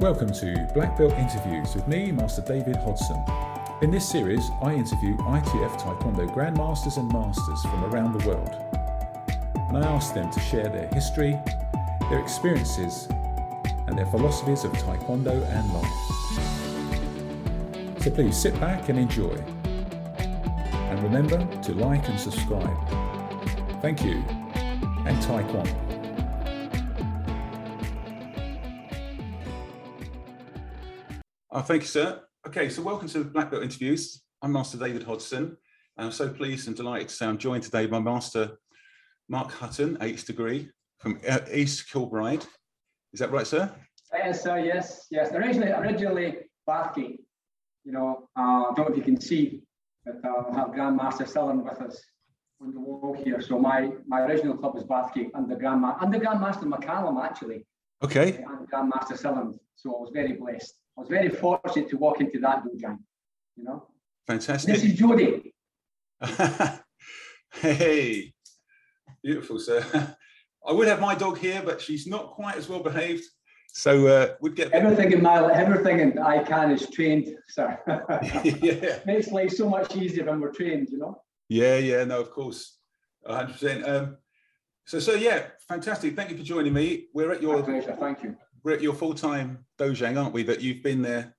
Welcome to Black Belt Interviews with me, Master David Hodson. In this series, I interview ITF Taekwondo Grandmasters and Masters from around the world. And I ask them to share their history, their experiences, and their philosophies of Taekwondo and life. So please sit back and enjoy. And remember to like and subscribe. Thank you, and Taekwondo. Oh, thank you, sir. Okay, so welcome to the Black Belt Interviews. I'm Master David Hodson, and I'm so pleased and delighted to say I'm joined today by Master Mark Hutton, Eighth degree from uh, East Kilbride. Is that right, sir? Yes, sir. Yes, yes. Originally, originally Bathgate. You know, uh, I don't know if you can see, but uh, we have Grandmaster Sullivan with us on the wall here. So my my original club was Bathgate under Grandma under Grandmaster McCallum actually. Okay. And Grandmaster Sullivan. So I was very blessed. Was very fortunate to walk into that dojo, you know. Fantastic. This is Jody. hey, beautiful, sir. I would have my dog here, but she's not quite as well behaved. So uh, we'd get everything in my everything in I can is trained, sir. yeah, makes life so much easier when we're trained, you know. Yeah, yeah, no, of course, hundred um, percent. So, so yeah, fantastic. Thank you for joining me. We're at your my pleasure. Thank you we're at your full-time dojang, aren't we? That you've been there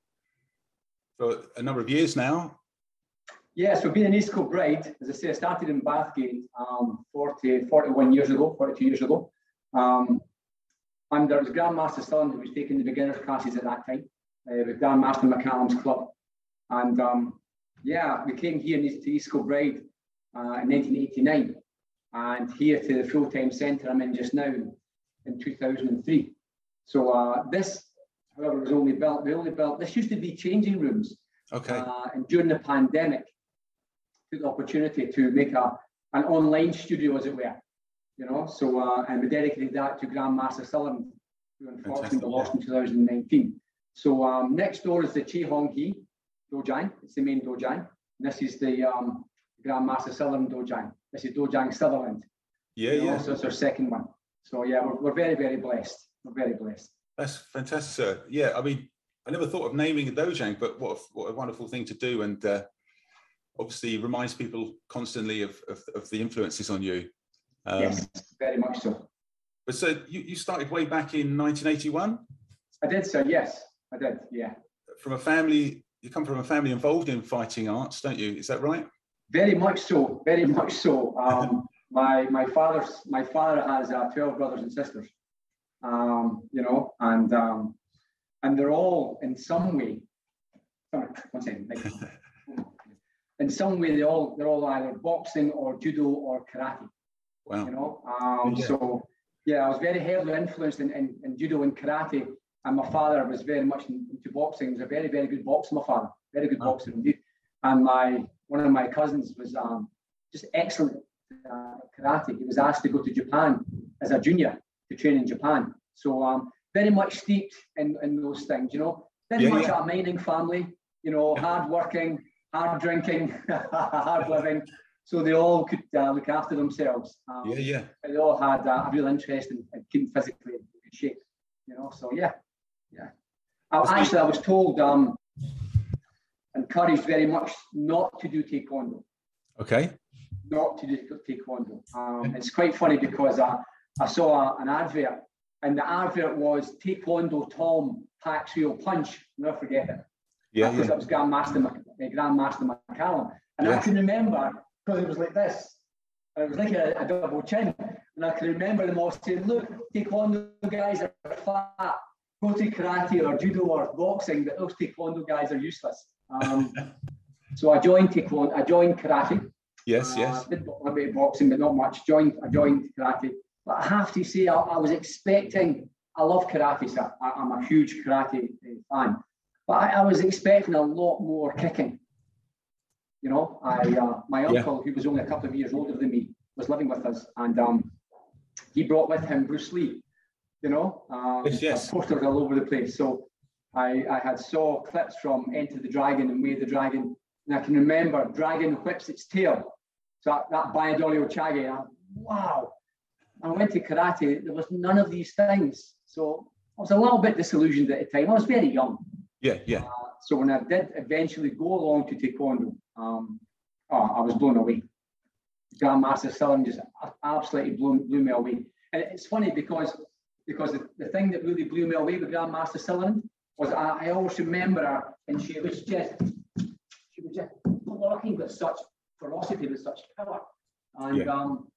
for a number of years now. Yes, we've been in East Kilbride. As I say, I started in Bathgate um, 40, 41 years ago, 42 years ago. Um, and there was Grandmaster Sullivan who was taking the beginners classes at that time uh, with Grandmaster McCallum's club. And um, yeah, we came here to East Kilbride uh, in 1989 and here to the full-time centre I'm in just now in 2003. So uh, this, however, was only built. We only built. This used to be changing rooms. Okay. Uh, and during the pandemic, took the opportunity to make a an online studio, as it were. You know, so uh, and we dedicated that to Grandmaster Sullivan, who unfortunately lost in 2019. So um, next door is the Choi Hong Hi Dojang. It's the main Dojang. This is the um, Grandmaster Sullivan Dojang. This is Dojang Sutherland. Yeah, you know, yeah. So it's our second one. So yeah, we're, we're very, very blessed. We're very blessed. That's fantastic, sir. Yeah, I mean, I never thought of naming a dojang, but what a, what a wonderful thing to do, and uh, obviously reminds people constantly of, of, of the influences on you. Um, yes, very much so. But so you, you started way back in 1981. I did, sir. Yes, I did. Yeah. From a family, you come from a family involved in fighting arts, don't you? Is that right? Very much so. Very much so. Um, my my father's my father has uh, 12 brothers and sisters um, you know, and um, and they're all in some way. Sorry, one second. in some way, they all they're all either boxing or judo or karate. Wow. You know, um, yeah. so yeah, I was very heavily influenced in, in, in, judo and karate, and my father was very much into boxing. He was a very very good boxer. My father, very good wow. boxer indeed. And my one of my cousins was um, just excellent uh, karate. He was asked to go to Japan as a junior to train in Japan. So um, very much steeped in, in those things, you know. Very yeah, much yeah. a mining family, you know, hard working, hard drinking, hard living. So they all could uh, look after themselves. Um, yeah, yeah. They all had uh, a real interest in, in keeping physically in shape, you know. So yeah, yeah. Uh, actually, I was told, um, encouraged very much not to do taekwondo. Okay. Not to do taekwondo. Um, it's quite funny because uh, I saw an advert, and the advert was Taekwondo Tom packs real punch. Never forget it. Yeah, because yeah. it was Grandmaster Grandmaster McCallum, and yeah. I can remember because it was like this. It was like a, a, double chin, and I can remember them all saying, "Look, Taekwondo guys are fat. Go to karate or judo or boxing, but those Taekwondo guys are useless." Um, so I joined Taekwondo. I joined karate. Yes, uh, yes. Did a bit of boxing, but not much. Joined. I joined karate but I have to say, I, I was expecting. I love karate, sir. I, am a huge karate uh, fan, but I, I, was expecting a lot more kicking. You know, I uh, my uncle, yeah. who was only a couple of years older than me, was living with us, and um, he brought with him Bruce Lee. You know, um, yes, yes. posters all over the place. So I, I had saw clips from Enter the Dragon and Way the Dragon, and I can remember Dragon whips its tail. So that, that Bayadoli Ochage, I, wow. I went to karate, there was none of these things. So I was a little bit disillusioned at the time. I was very young. Yeah, yeah. Uh, so when I did eventually go along to Taekwondo, um, oh, I was blown away. Grandmaster Sutherland just absolutely blew, blew me away. And it's funny because because the, the thing that really blew me away with Grandmaster Sutherland was I, I always remember her and she was just she was just talking with such ferocity, with such power. And yeah. um,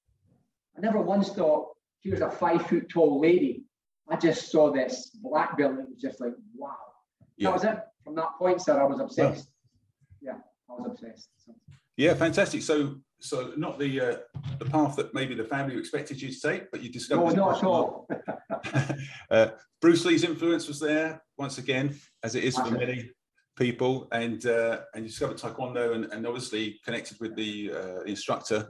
I never once thought she was a five foot tall lady. I just saw this black belt and it was just like, wow. Yeah. That was it. From that point, sir, I was obsessed. Yeah, I was obsessed. So. Yeah, fantastic. So, so not the uh, the path that maybe the family expected you to take, but you discovered. No, not at all. uh, Bruce Lee's influence was there once again, as it is for many people, and uh, and you discovered Taekwondo, and, and obviously connected with the uh, instructor.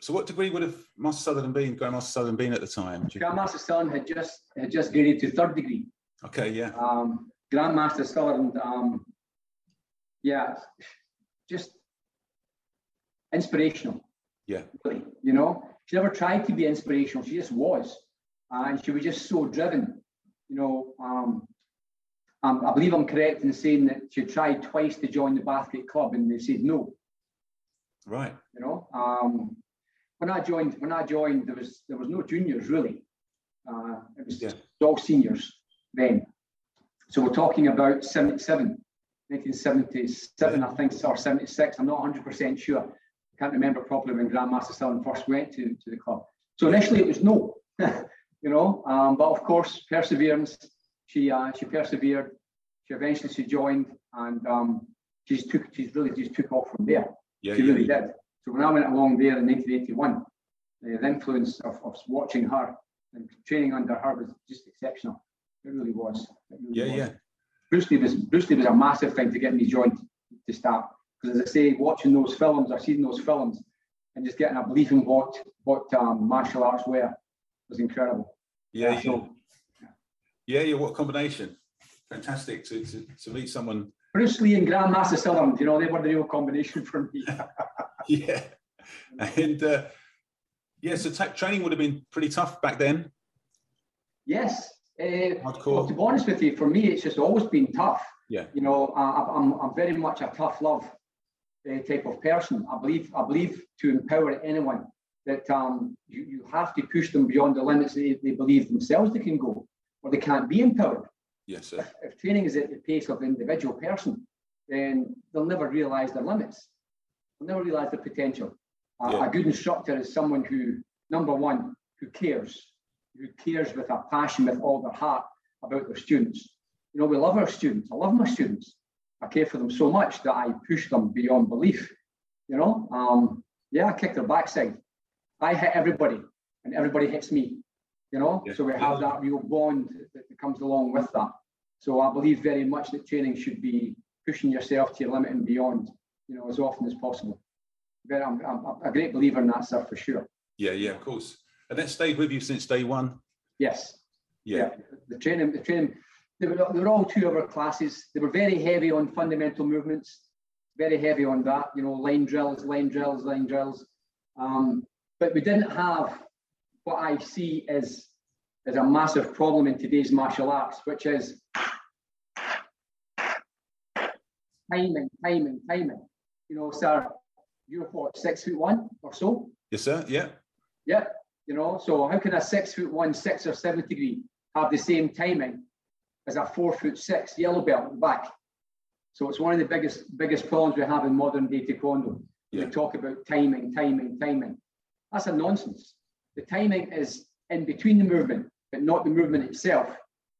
So, what degree would have Master Sutherland been, Grandmaster Sutherland been at the time? Grandmaster Sutherland had just had just graded to third degree. Okay, yeah. Um, Grandmaster Sutherland, um, yeah, just inspirational. Yeah. Really, you know, she never tried to be inspirational. She just was, and she was just so driven. You know, um, um, I believe I'm correct in saying that she tried twice to join the Bathgate club, and they said no. Right. You know, um, when I joined, when I joined, there was there was no juniors really. Uh, it was yeah. all seniors then. So we're talking about 77, 1977, I think, or 76. I'm not 100% sure. I can't remember properly when Grandmaster Sutherland first went to, to the club. So initially it was no, you know, um, but of course, perseverance. She uh, she persevered. She eventually she joined, and um, she's took she's really just took off from there. Yeah, she yeah, really yeah. did. So when I went along there in 1981, the influence of, of watching her and training under her was just exceptional. It really was. It really yeah, was. yeah. Bruce Lee was Bruce Lee was a massive thing to get me joined to start. Because as I say, watching those films, or seeing those films, and just getting a belief in what what um, martial arts were was incredible. Yeah, yeah. So, yeah, yeah. What combination! Fantastic to, to, to meet someone. Bruce Lee and Grandmaster Sutherland, you know, they were the real combination for me. yeah, and uh, yeah, so t- training would have been pretty tough back then. Yes, uh, well, to be honest with you, for me, it's just always been tough. Yeah. You know, I, I'm, I'm very much a tough love uh, type of person. I believe I believe to empower anyone that um, you, you have to push them beyond the limits they, they believe themselves they can go, or they can't be empowered. Yes, sir. If, if training is at the pace of the individual person, then they'll never realise their limits. Never realise their potential. Uh, yeah. A good instructor is someone who, number one, who cares who cares with a passion, with all their heart about their students. You know, we love our students. I love my students. I care for them so much that I push them beyond belief. You know, um, yeah, I kick their backside. I hit everybody, and everybody hits me. You know, yeah. so we have that real bond that comes along with that. So I believe very much that training should be pushing yourself to your limit and beyond. You know, as often as possible. But I'm, I'm a great believer in that stuff for sure. Yeah, yeah, of course. And that stayed with you since day one? Yes. Yeah. yeah. The training, the training, they were, they were all two hour classes. They were very heavy on fundamental movements, very heavy on that, you know, line drills, line drills, line drills. Um, but we didn't have what I see as, as a massive problem in today's martial arts, which is timing, timing, timing. You know, sir, you're what, six foot one or so? Yes, sir. Yeah. Yeah. You know, so how can a six foot one, six or seven degree have the same timing as a four foot six yellow belt back? So it's one of the biggest biggest problems we have in modern day taekwondo. Yeah. We talk about timing, timing, timing. That's a nonsense. The timing is in between the movement, but not the movement itself.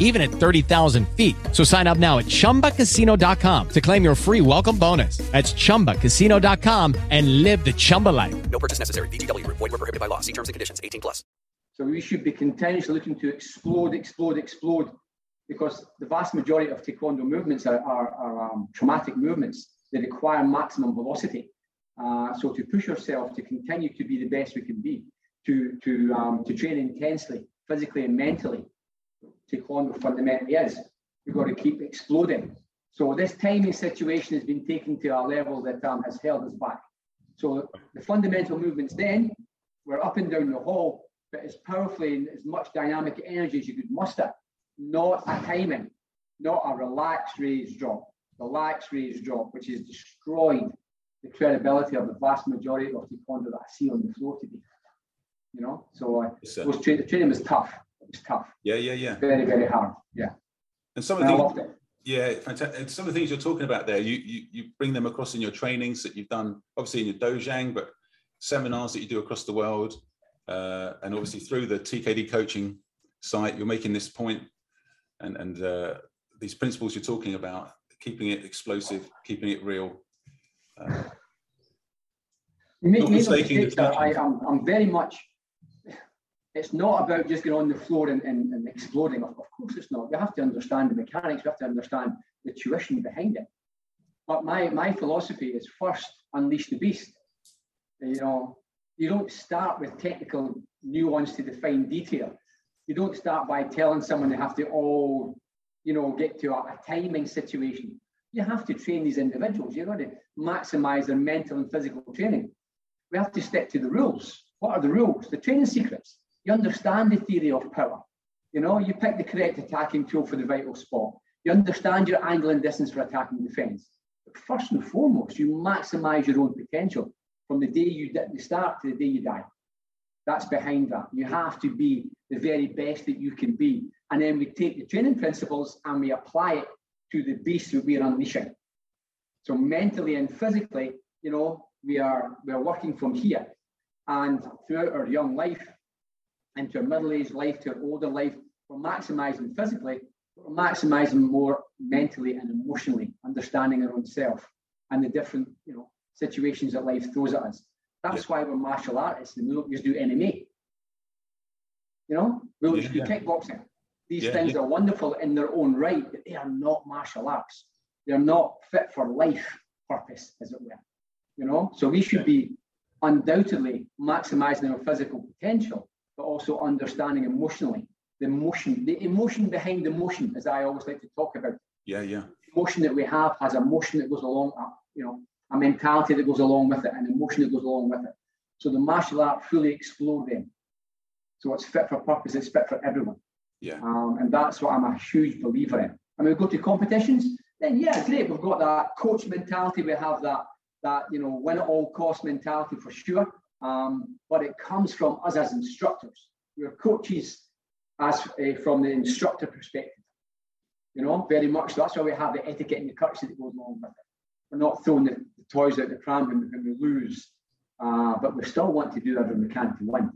even at 30,000 feet. So sign up now at chumbacasino.com to claim your free welcome bonus. That's chumbacasino.com and live the Chumba life. No purchase necessary. VGW Group. Void were prohibited by law. See terms and conditions. 18 plus. So we should be continuously looking to explode, explode, explode, because the vast majority of taekwondo movements are, are, are um, traumatic movements. They require maximum velocity. Uh, so to push yourself to continue to be the best we can be, to to um, to train intensely, physically and mentally, taekwondo fundamentally is. We've got to keep exploding. So this timing situation has been taken to a level that um, has held us back. So the fundamental movements then were up and down the hall, but as powerfully and as much dynamic energy as you could muster, not a timing, not a relaxed raise drop. Relaxed raise drop, which has destroyed the credibility of the vast majority of taekwondo that I see on the floor today. You know, so uh, Yes, was tra- the training was tough. It was tough, Yeah, yeah, yeah. very, very hard. Yeah, And some of the yeah, fantastic. And some of the things you're talking about there, you you you bring them across in your trainings that you've done, obviously in your dojang, but seminars that you do across the world, uh, and obviously through the TKD coaching site, you're making this point, and and uh, these principles you're talking about, keeping it explosive, keeping it real. Uh, You make, make the mistakes, I. I'm, I'm very much, it's not about just going on the floor and, and, and exploding. Of, course it's not. You have to understand the mechanics, you have to understand the tuition behind it. But my, my philosophy is first unleash the beast. You know, you don't start with technical nuance to define detail. You don't start by telling someone they have to all, you know, get to a, a timing situation. You have to train these individuals. You've got to maximize their mental and physical training. We have to stick to the rules. What are the rules? The training secrets. You understand the theory of power. You know, you pick the correct attacking tool for the vital spot. You understand your angle and distance for attacking defense. But first and foremost, you maximize your own potential from the day you start to the day you die. That's behind that. You have to be the very best that you can be. And then we take the training principles and we apply it to the beast that we're unleashing. So mentally and physically, you know, we are we are working from here. And throughout our young life, into our middle-aged life, to our older life, we're maximizing physically, but we're maximizing more mentally and emotionally, understanding our own self and the different, you know, situations that life throws at us. That's why we're martial artists and we don't just do MMA. You know, we don't just do Yeah, kickboxing. These Yeah, things are wonderful in their own right, but they are not martial arts. They're not fit for life purpose, as it were. You know, so we should be undoubtedly maximizing our physical potential, but also understanding emotionally the emotion, the emotion behind the motion, as I always like to talk about. yeah, yeah, Emotion that we have has a motion that goes along, uh, you know, a mentality that goes along with it, and emotion that goes along with it. So the martial art fully explode them. So it's fit for purpose, it's fit for everyone. yeah, Um, and that's what I'm a huge believer in. And we go to competitions, then yeah, great. We've got that coach mentality. We have that that you know win at all cost mentality for sure. Um, but it comes from us as instructors. We're coaches as uh, from the instructor perspective. You know, very much. So that's why we have the etiquette and the courtesy that goes along with it. We're not throwing the, the toys out the pram when, when we lose, uh, but we still want to do everything we can to win.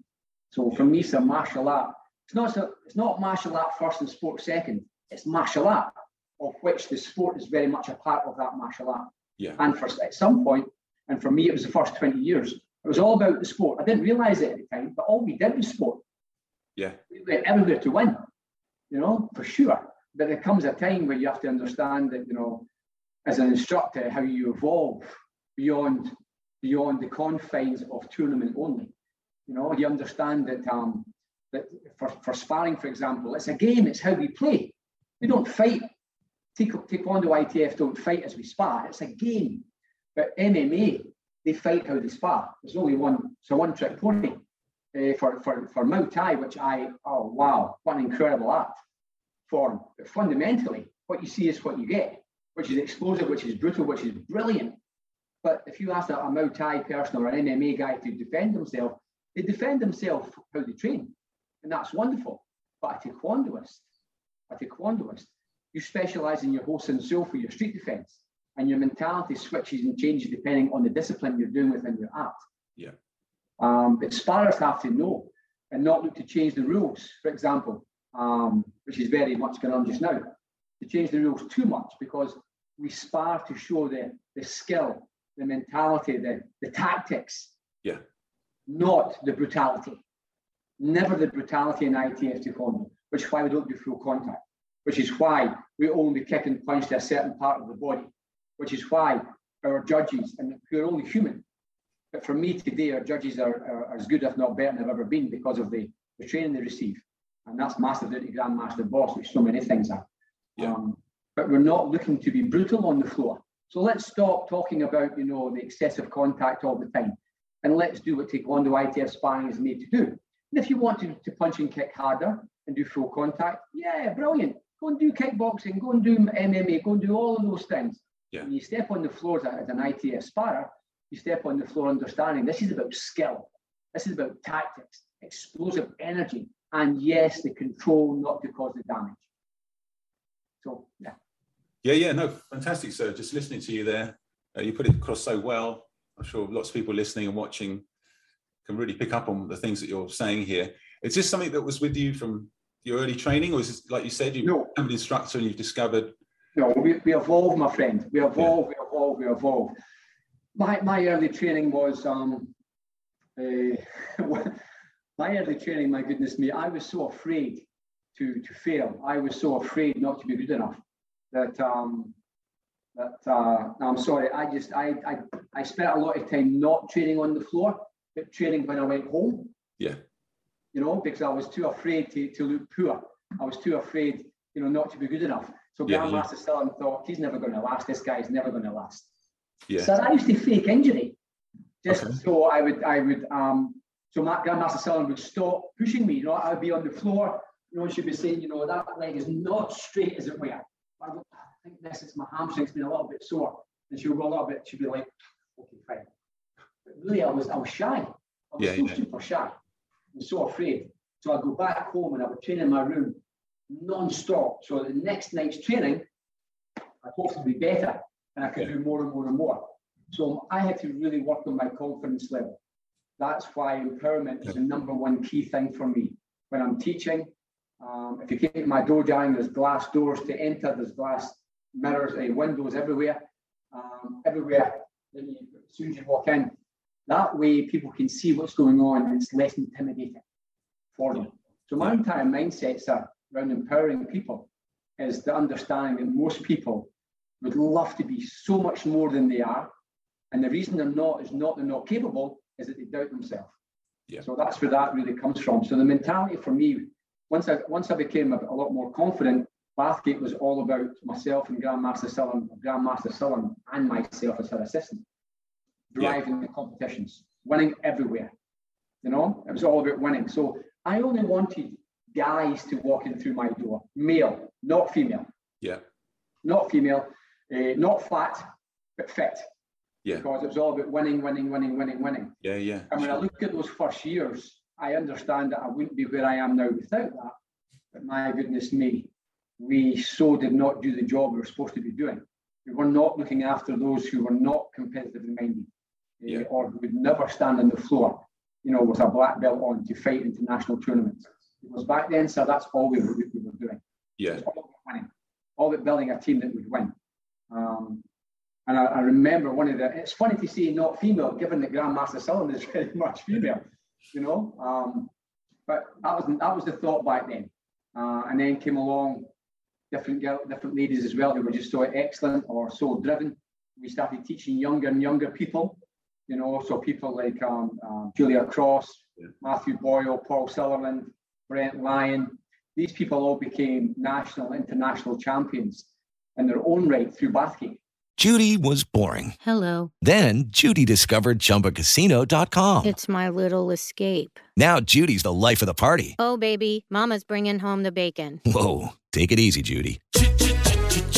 So for me, it's a martial art. It's not so, it's not martial art first and sport second. It's martial art, of which the sport is very much a part of that martial art. yeah, And for at some point, and for me, it was the first 20 years. It was all about the sport. I didn't realize it at the time, but all we did was sport. yeah, We went everywhere to win, you know, for sure. But there comes a time where you have to understand that, you know, as an instructor, how you evolve beyond beyond the confines of tournament only. You know, you understand that um, that for, for sparring, for example, it's a game, it's how we play. We don't fight. Taek- Taekwondo ITF don't fight as we spar. It's a game. But MMA, they fight how they spar. There's only one, it's a one-trick pony. Uh, for, for, for Muay Thai, which I, oh wow, what an incredible art form. But fundamentally, what you see is what you get, which is explosive, which is brutal, which is brilliant. But if you ask a, a Muay Thai person or an MMA guy to defend himself, They defend themselves how they train, and that's wonderful. But a taekwondoist, a taekwondoist, you specialize in your whole soul for your street defense, and your mentality switches and changes depending on the discipline you're doing within your art. Yeah. Um, but sparrers have to know and not look to change the rules, for example, um, which is very much going on just now, to change the rules too much because we spar to show the, the skill, the mentality, the, the tactics, Yeah. not the brutality. Never the brutality in ITF Taekwondo, which is why we don't do full contact, which is why we only kick and punch to a certain part of the body, which is why our judges, and who are only human, but for me today, our judges are, are, are as good, if not better, than they've ever been because of the, the training they receive. And that's massive duty Grandmaster Bos, which so many things are. Yeah. Um, but we're not looking to be brutal on the floor. So let's stop talking about, you know, the excessive contact all the time. And let's do what Taekwondo ITF sparring is made to do. And if you want to, to punch and kick harder and do full contact, yeah, brilliant. Go and do kickboxing, go and do MMA, go and do all of those things. Yeah. When you step on the floor as, an ITF sparrer, you step on the floor understanding this is about skill. This is about tactics, explosive energy, and yes, the control not to cause the damage. So, yeah. Yeah, yeah, no, fantastic, sir. Just listening to you there, uh, you put it across so well. I'm sure lots of people listening and watching can really pick up on the things that you're saying here. Is this something that was with you from your early training, or is this, like you said, you No. become an instructor and you've discovered? No, we, we evolve, my friend. We evolve, we evolve, we evolve. My, my early training was, um, uh, my early training, my goodness me, I was so afraid to, to fail. I was so afraid not to be good enough that, um, that uh, no, I'm sorry, I just, I, I, I spent a lot of time not training on the floor, but training when I went home. Yeah. You know, because I was too afraid to, to look poor. I was too afraid, you know, not to be good enough. So Yeah, Sullivan thought, he's never going to last. This guy's never going to last. Yeah, So I used to fake injury, just Okay. so I would, I would, um, so my Grandmaster Sullivan would stop pushing me. You know, I'd be on the floor. You know, she'd be saying, you know, that leg is not straight as it were. I go, I think this is my hamstring's been a little bit sore, and she'll roll a bit. She'd be like, okay, fine. But really, I was, I was shy. I was Yeah, so yeah. super shy and so afraid. So I'd go back home and I would train in my room non-stop. So the next night's training, I hope to be better and I Yeah. do more and more and more. So I had to really work on my confidence level. That's why empowerment is the number one key thing for me. When I'm teaching, um, if you came to my dojo, there's glass doors to enter, there's glass mirrors, and windows everywhere, um, everywhere. You, as soon as you walk in, that way people can see what's going on and it's less intimidating for them. So my entire mindsets are around empowering people is the understanding that most people would love to be so much more than they are. And the reason they're not is not they're not capable, is that they doubt themselves. Yeah. So that's where that really comes from. So the mentality for me, once I once I became a, a lot more confident, Bathgate was all about myself and Grandmaster Sullivan, Grandmaster Sullivan, and myself as her assistant, Yeah. driving the competitions, winning everywhere. You know, it was all about winning. So I only wanted guys to walking through my door, male, not female, yeah, not female, uh, not fat, but fit. Yeah. Because it was all about winning, winning, winning, winning, winning. yeah, yeah. And when I look at those first years, I understand that I wouldn't be where I am now without that. But my goodness me, we so did not do the job we were supposed to be doing. We were not looking after those who were not competitively minded eh, Yeah. or who would never stand on the floor, you know, with a black belt on to fight international tournaments. Because back then, so that's all we were, we were doing. yeah, all about winning, all about building a team that would win. Um, and I, I remember one of the, it's funny to see not female, given that Grandmaster Sullivan is very much female, you know. Um, but that was that was the thought back then. Uh, and then came along different girl, different ladies as well who were just so excellent or so driven. We started teaching younger and younger people, you know, so people like um, um, Julia Cross, Yeah. Matthew Boyle, Paul Sutherland, Brent Lyon. These people all became national, international champions in their own right through Bathgate. Judy was boring. Hello. Then Judy discovered ChumbaCasino.com. It's my little escape. Now Judy's the life of the party. Oh, baby, Mama's bringing home the bacon. Whoa, take it easy, Judy.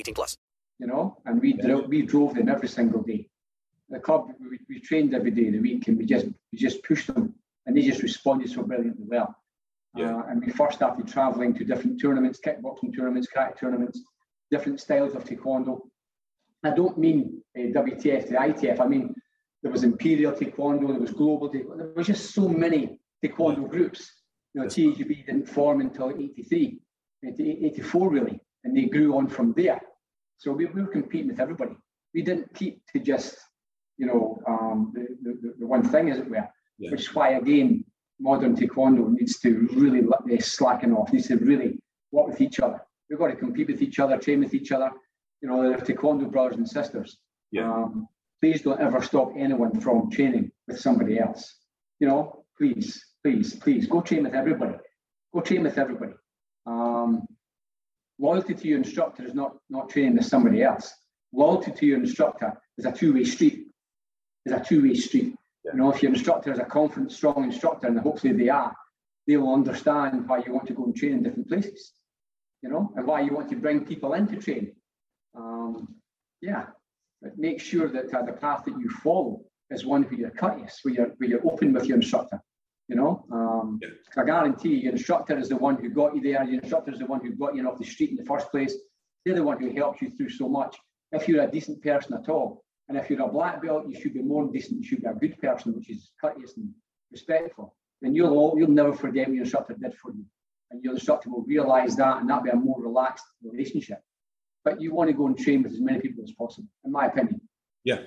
18 plus. you know, and we drove, we drove them every single day. The club, we, we trained every day of the week, and we just we just pushed them, and they just responded so brilliantly well. Yeah. Uh, and we first started traveling to different tournaments, kickboxing tournaments, karate tournaments, different styles of taekwondo. I don't mean uh, WTF to ITF. I mean there was Imperial Taekwondo, there was Global Taekwondo. There was just so many taekwondo groups. You know, TAGB didn't form until 83, 84 really, and they grew on from there. So we, we were competing with everybody. We didn't keep to just, you know, um, the, the, the one thing, as it were, Yeah. which is why, again, modern taekwondo needs to really let this slacken off, needs to really work with each other. We've got to compete with each other, train with each other. You know, they're taekwondo brothers and sisters. Yeah. Um, please don't ever stop anyone from training with somebody else. You know, please, please, please go train with everybody. Go train with everybody. Um, loyalty to your instructor is not not training with somebody else. Loyalty to your instructor is a two-way street. Is a two-way street. You know, if your instructor is a confident, strong instructor, and hopefully they are, they will understand why you want to go and train in different places. You know, and why you want to bring people in to train. Um, yeah, but make sure that uh, the path that you follow is one where you're courteous, where you're where you're open with your instructor. You know, um, Yeah. I guarantee your instructor is the one who got you there. Your instructor is the one who got you off the street in the first place. They're the one who helped you through so much. If you're a decent person at all, and if you're a black belt, you should be more than decent. You should be a good person, which is courteous and respectful. Then you'll all, you'll never forget what your instructor did for you, and your instructor will realise that, and that'll be a more relaxed relationship. But you want to go and train with as many people as possible, in my opinion. Yeah.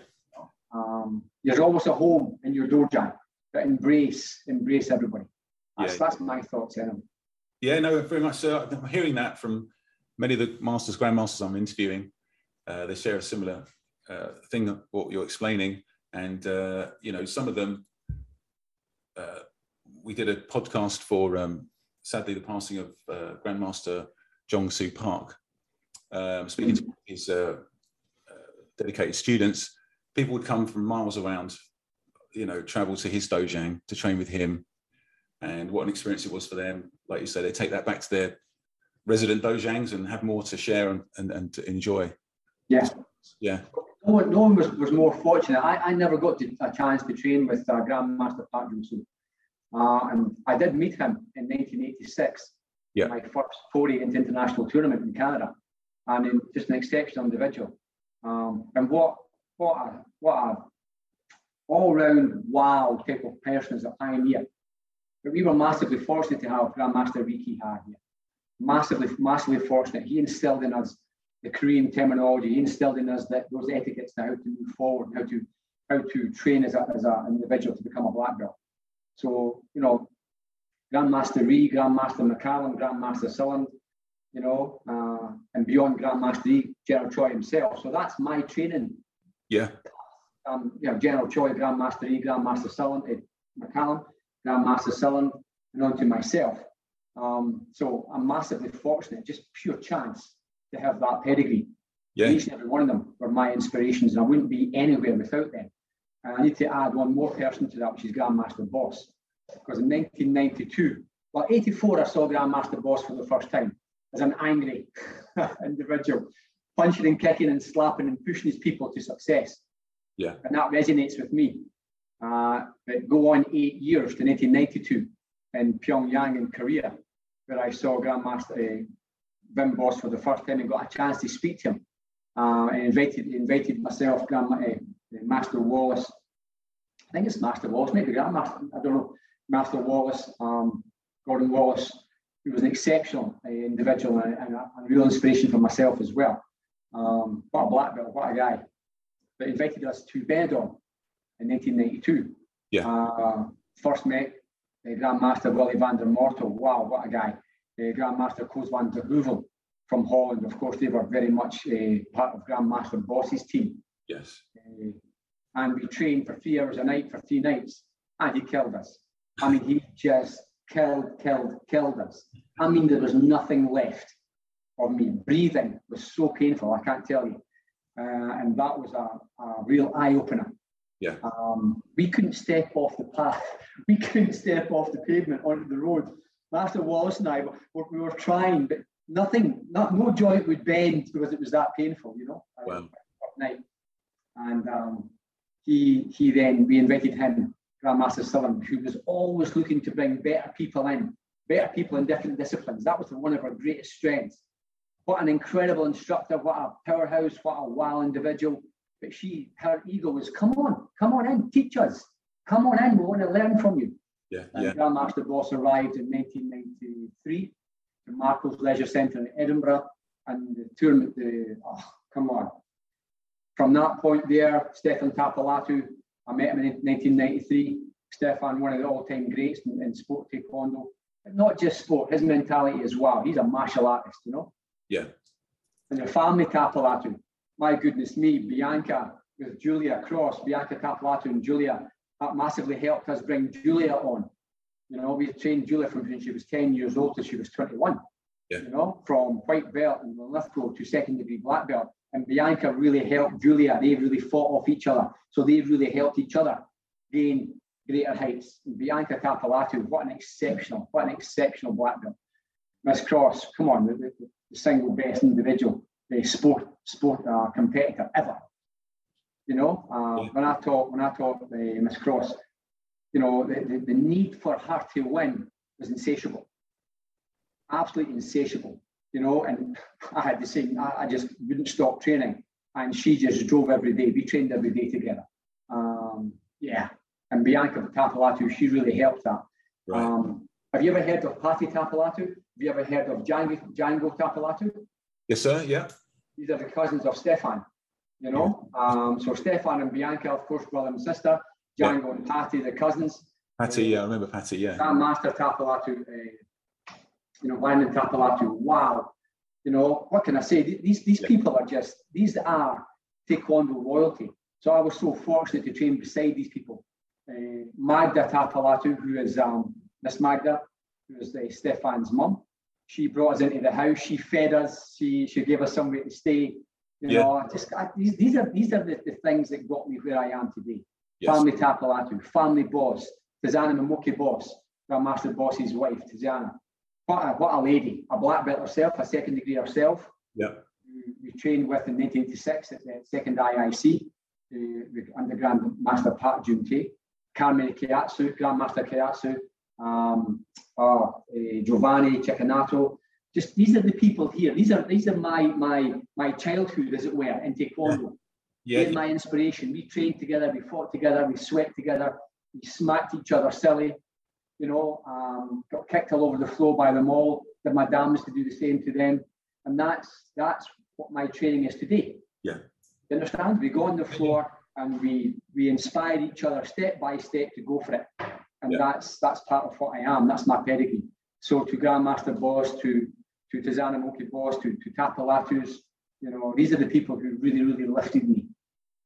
Um, there's always a home in your dojo, but embrace, embrace everybody. That's, Yeah. that's my thoughts, anyway. Yeah, no, very much so. I'm hearing that from many of the masters, grandmasters I'm interviewing. Uh, they share a similar uh, thing that what you're explaining, and uh, you know, some of them. Uh, we did a podcast for, um, sadly, the passing of uh, Grandmaster Jong Soo Park. Um, speaking to his uh, uh, dedicated students, people would come from miles around, you know, travel to his dojang to train with him, and what an experience it was for them. Like you say, they take that back to their resident dojangs and have more to share and, and, and to enjoy. Yeah. Yeah. No one, no one was, was more fortunate. I, I never got to, a chance to train with uh, Grandmaster Park Jung-soo. Uh, and I did meet him in 1986. Yeah. My first foray into international tournament in Canada. And in, just an exceptional individual. Um, and what what a what a all round wow type of person as a pioneer. But we were massively fortunate to have Grandmaster Rhee Ki Ha here. Massively, massively fortunate. He instilled in us the Korean terminology. He instilled in us that those etiquettes to how to move forward, how to how to train as, a, as an individual to become a black belt. So, you know, Grandmaster Rhee, Grandmaster McCallum, Grandmaster Sullen, you know, uh, and beyond Grandmaster Rhee, General Choi himself. So that's my training. Yeah. Um, you know, General Choi, Grandmaster Rhee, Grandmaster Sullen, uh, McCallum, Grandmaster Sullen, and on to myself. Um, so I'm massively fortunate, just pure chance to have that pedigree. Yeah. Each and every one of them were my inspirations, and I wouldn't be anywhere without them. And I need to add one more person to that, which is Grandmaster Bos. Because in 1992, well, 84, I saw Grandmaster Bos for the first time as an angry individual, punching and kicking and slapping and pushing his people to success. Yeah. And that resonates with me. Uh, but go on eight years to 1992 in Pyongyang in Korea, where I saw Grandmaster uh, Wim Bos for the first time and got a chance to speak to him. Uh, and invited invited myself, Grandma, uh, Master Wallace. I think it's Master Wallace, maybe Grandmaster. I don't know. Master Wallace, um, Gordon Wallace, who was an exceptional uh, individual and, and, a, real inspiration for myself as well. Um, what a black belt, what a guy. But invited us to Benidorm in 1992. Yeah. Uh, first met uh, Grandmaster Willie van der Mortel. Wow, what a guy. Uh, Grandmaster Koos van der Heuvel from Holland. Of course, they were very much uh, part of Grandmaster Bos's team. Yes. Uh, and we trained for three hours a night for three nights, and he killed us. I mean, he just killed, killed, killed us. I mean, there was nothing left of me. Breathing was so painful, I can't tell you. Uh, and that was a, a real eye opener. Yeah. Um, we couldn't step off the path. We couldn't step off the pavement onto the road. Master Wallace and I, we, we were trying, but nothing, not no joint would bend because it was that painful, you know. Wow. Night. And um, he he then we invited him, Grandmaster Sutherland, who was always looking to bring better people in, better people in different disciplines. That was one of our greatest strengths. What an incredible instructor, what a powerhouse, what a wow individual. But she, her ego was, come on, come on in, teach us. Come on in, we want to learn from you. Yeah, and yeah. Grandmaster Bos arrived in 1993 to Marco's Leisure Centre in Edinburgh, and the tournament, the, oh, come on. From that point there, Stefan Tapilatu, I met him in 1993. Stefan, one of the all-time greats in, in sport taekwondo, but not just sport, his mentality as well. He's a martial artist, you know. Yeah. And the family Tapilatu, my goodness me, Bianca with Julia Cross, Bianca Tapilatu and Julia, that massively helped us bring Julia on. You know, we trained Julia from when she was 10 years old till she was 21. Yeah. You know, from white belt and the Lithgow to second degree black belt. And Bianca really helped Julia. They really fought off each other. So they really helped each other gain greater heights. And Bianca Tapilatu, what an exceptional, what an exceptional black belt. Miss Cross, come on, the, the single best individual, the sport sport uh, competitor ever. You know, uh, when I talk when I talk uh, Miss Cross, you know, the, the, the need for her to win was insatiable, absolutely insatiable. You know, and I had the same. I, I just wouldn't stop training, and she just drove every day. We trained every day together. Um, yeah, and Bianca Tapilatu, she really helped that. Right. Um, have you ever heard of Patty Tapilatu? Have you ever heard of Django, Django Tapilatu? Yes, sir. Yeah. These are the cousins of Stefan. You know, um, so Stefan and Bianca, of course, brother and sister. Django and Patty, the cousins. Patty, yeah, I remember Patty, yeah. Grandmaster Tapilatu, uh, you know, Landon Tapilatu. Wow. You know, what can I say? These these Yeah. people are just these are Taekwondo royalty. So I was so fortunate to train beside these people. Uh, Magda Tapilatu, who is um, Miss Magda, who is uh, Stefan's mum. She brought us into the house. She fed us. She she gave us somewhere to stay. You Yeah. know, just I, these these are these are the, the things that got me where I am today. Yes. Family Tapilatu, family bos, Tizana Mamoki bos, Grandmaster bos's wife, Tizana. What a, what a lady, a black belt herself, a second degree herself. Yeah. We, we trained with in 1986 at the second IIC, uh, with under Grandmaster Park Jung Tae, Carmen Kayatsu, Grandmaster Kayatsu, um, uh, uh, Giovanni Cecchinato. Just these are the people here. These are these are my my my childhood, as it were, in Taekwondo. Yeah. They're my inspiration. We trained together, we fought together, we sweat together, we smacked each other silly, you know, um, got kicked all over the floor by them all. The madams to do the same to them. And that's that's what my training is today. Yeah. You understand? We go on the floor and we we inspire each other step by step to go for it. And Yeah. that's that's part of what I am. That's my pedigree. So to Grandmaster Bos, to to Tizana Moki Bos, to to Tapilatus, you know, these are the people who really, really lifted me,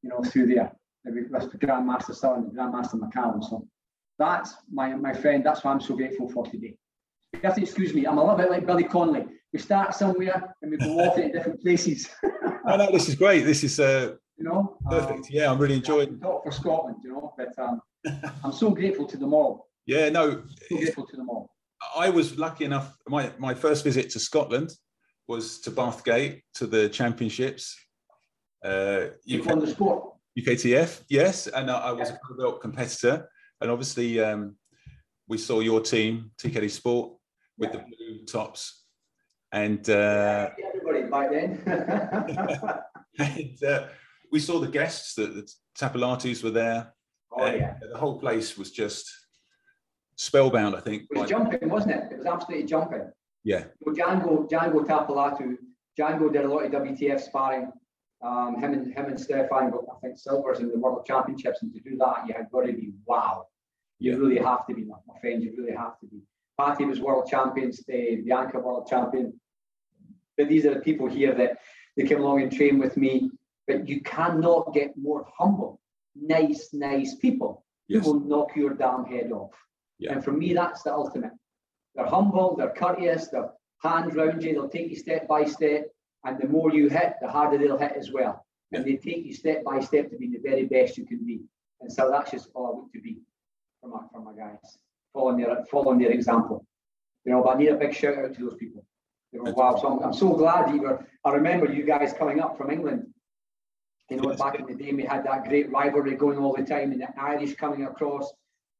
you know, through there. With Grandmaster Sullivan and Grandmaster McCallum. So that's my my friend, that's what I'm so grateful for today. You have to excuse me, I'm a little bit like Billy Connolly. We start somewhere and we go off into different places. No, no, this is great. This is uh, you know. perfect. Um, Yeah, I'm really enjoying. I talk for Scotland, you know, but um, I'm so grateful to them all. Yeah, no, So grateful to them all. I was lucky enough. My my first visit to Scotland was to Bathgate to the championships. Uh, You UK, on the sport. UKTF, yes, and I, I was a blue belt competitor, and obviously um, we saw your team, TKD Sport, with the blue tops, and uh, Everybody back then. and uh, we saw the guests. that the Tapilatus were there. Oh and yeah. the whole place was just spellbound. I think. It was jumping, wasn't it? It was absolutely jumping. Yeah. So Django, Django Tapilatu, Django did a lot of WTF sparring. Um, him and him and Stefan got, I think, silvers in the World Championships, and to do that, you had got to be wow. You Yeah. really have to be, my my friend. You really have to be. Patty was world champions, the Bianca world champion. But these are the people here that they came along and trained with me. But you cannot get more humble, nice, nice people. Yes. Who will knock your damn head off. Yeah. And for me, that's the ultimate. They're humble, they're courteous, they're hands round you, they'll take you step by step. And the more you hit, the harder they'll hit as well. And they take you step by step to be the very best you can be. And so that's just all I want to be for my for my guys. Following their following their example. You know, but I need a big shout out to those people. You know, wow. So I'm, I'm so glad you were I remember you guys coming up from England. You know, back in the day we had that great rivalry going all the time and the Irish coming across,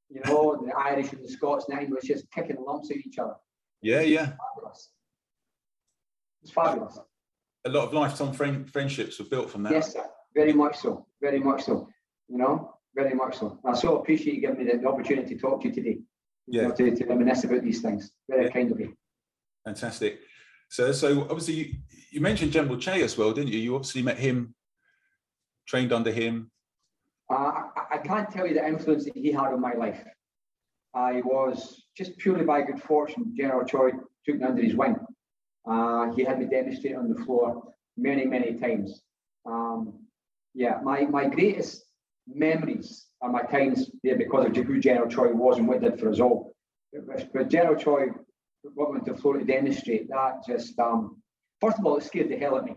you know, the Irish and the Scots and the English just kicking lumps at each other. Yeah, yeah. Fabulous. It's fabulous. A lot of lifetime friend, friendships were built from that. Yes, sir. Very much so. Very much so. You know, very much so. I so appreciate you giving me the, the opportunity to talk to you today. You Yeah. know, to, to reminisce about these things. Very Yeah. kind of you. Fantastic. So, so obviously you, you mentioned General Choi as well, didn't you? You obviously met him, trained under him. Uh, I, can't tell you the influence that he had on my life. I was just purely by good fortune. General Choi took me under his wing. Uh, he had me demonstrate on the floor many, many times. Um, yeah, my, my greatest memories are my times there because of who General Choi was and what did for us all. But, but General Choi, what went to the floor to demonstrate, that just, um, first of all, it scared the hell out of me.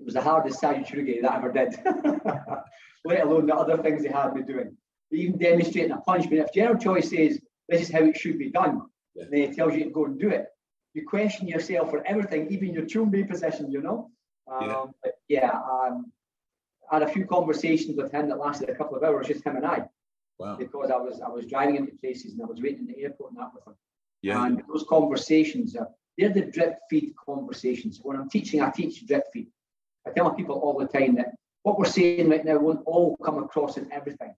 It was the hardest Sayuchurugi that I ever did, let alone the other things they had me doing. Even demonstrating a punch. But if General Choi says, this is how it should be done, Yeah. then he tells you to go and do it. You question yourself for everything, even your chumbi position, you know? Um, Yeah. yeah, um, I had a few conversations with him that lasted a couple of hours, just him and I, Wow. because I was I was driving into places and I was waiting in the airport and that with him. Yeah. And those conversations are they're the drip feed conversations. When I'm teaching, I teach drip feed. I tell my people all the time that what we're saying right now won't all come across in everything.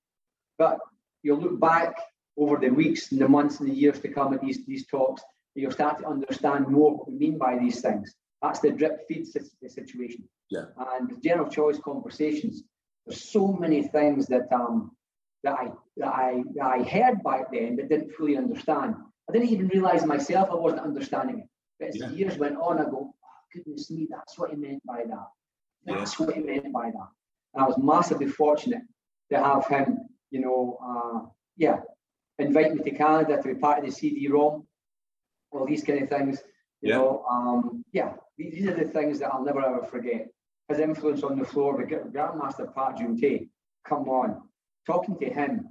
But you'll look back over the weeks and the months and the years to come at these, these talks, and you'll start to understand more what we mean by these things. That's the drip feed situation. Yeah. And general Choi's conversations, there's so many things that um that I that I that I heard back then but didn't fully understand. I didn't even realize myself I wasn't understanding it. But as Yeah. the years went on, I go, oh, goodness me, that's what he meant by that. That's what he meant by that. And I was massively fortunate to have him, you know, uh, yeah, invite me to Canada to be part of the CD-ROM, all these kind of things. You Yeah. know, um, yeah, these, are the things that I'll never ever forget. His influence on the floor with Gra- Grandmaster Park Jung Tae, come on, talking to him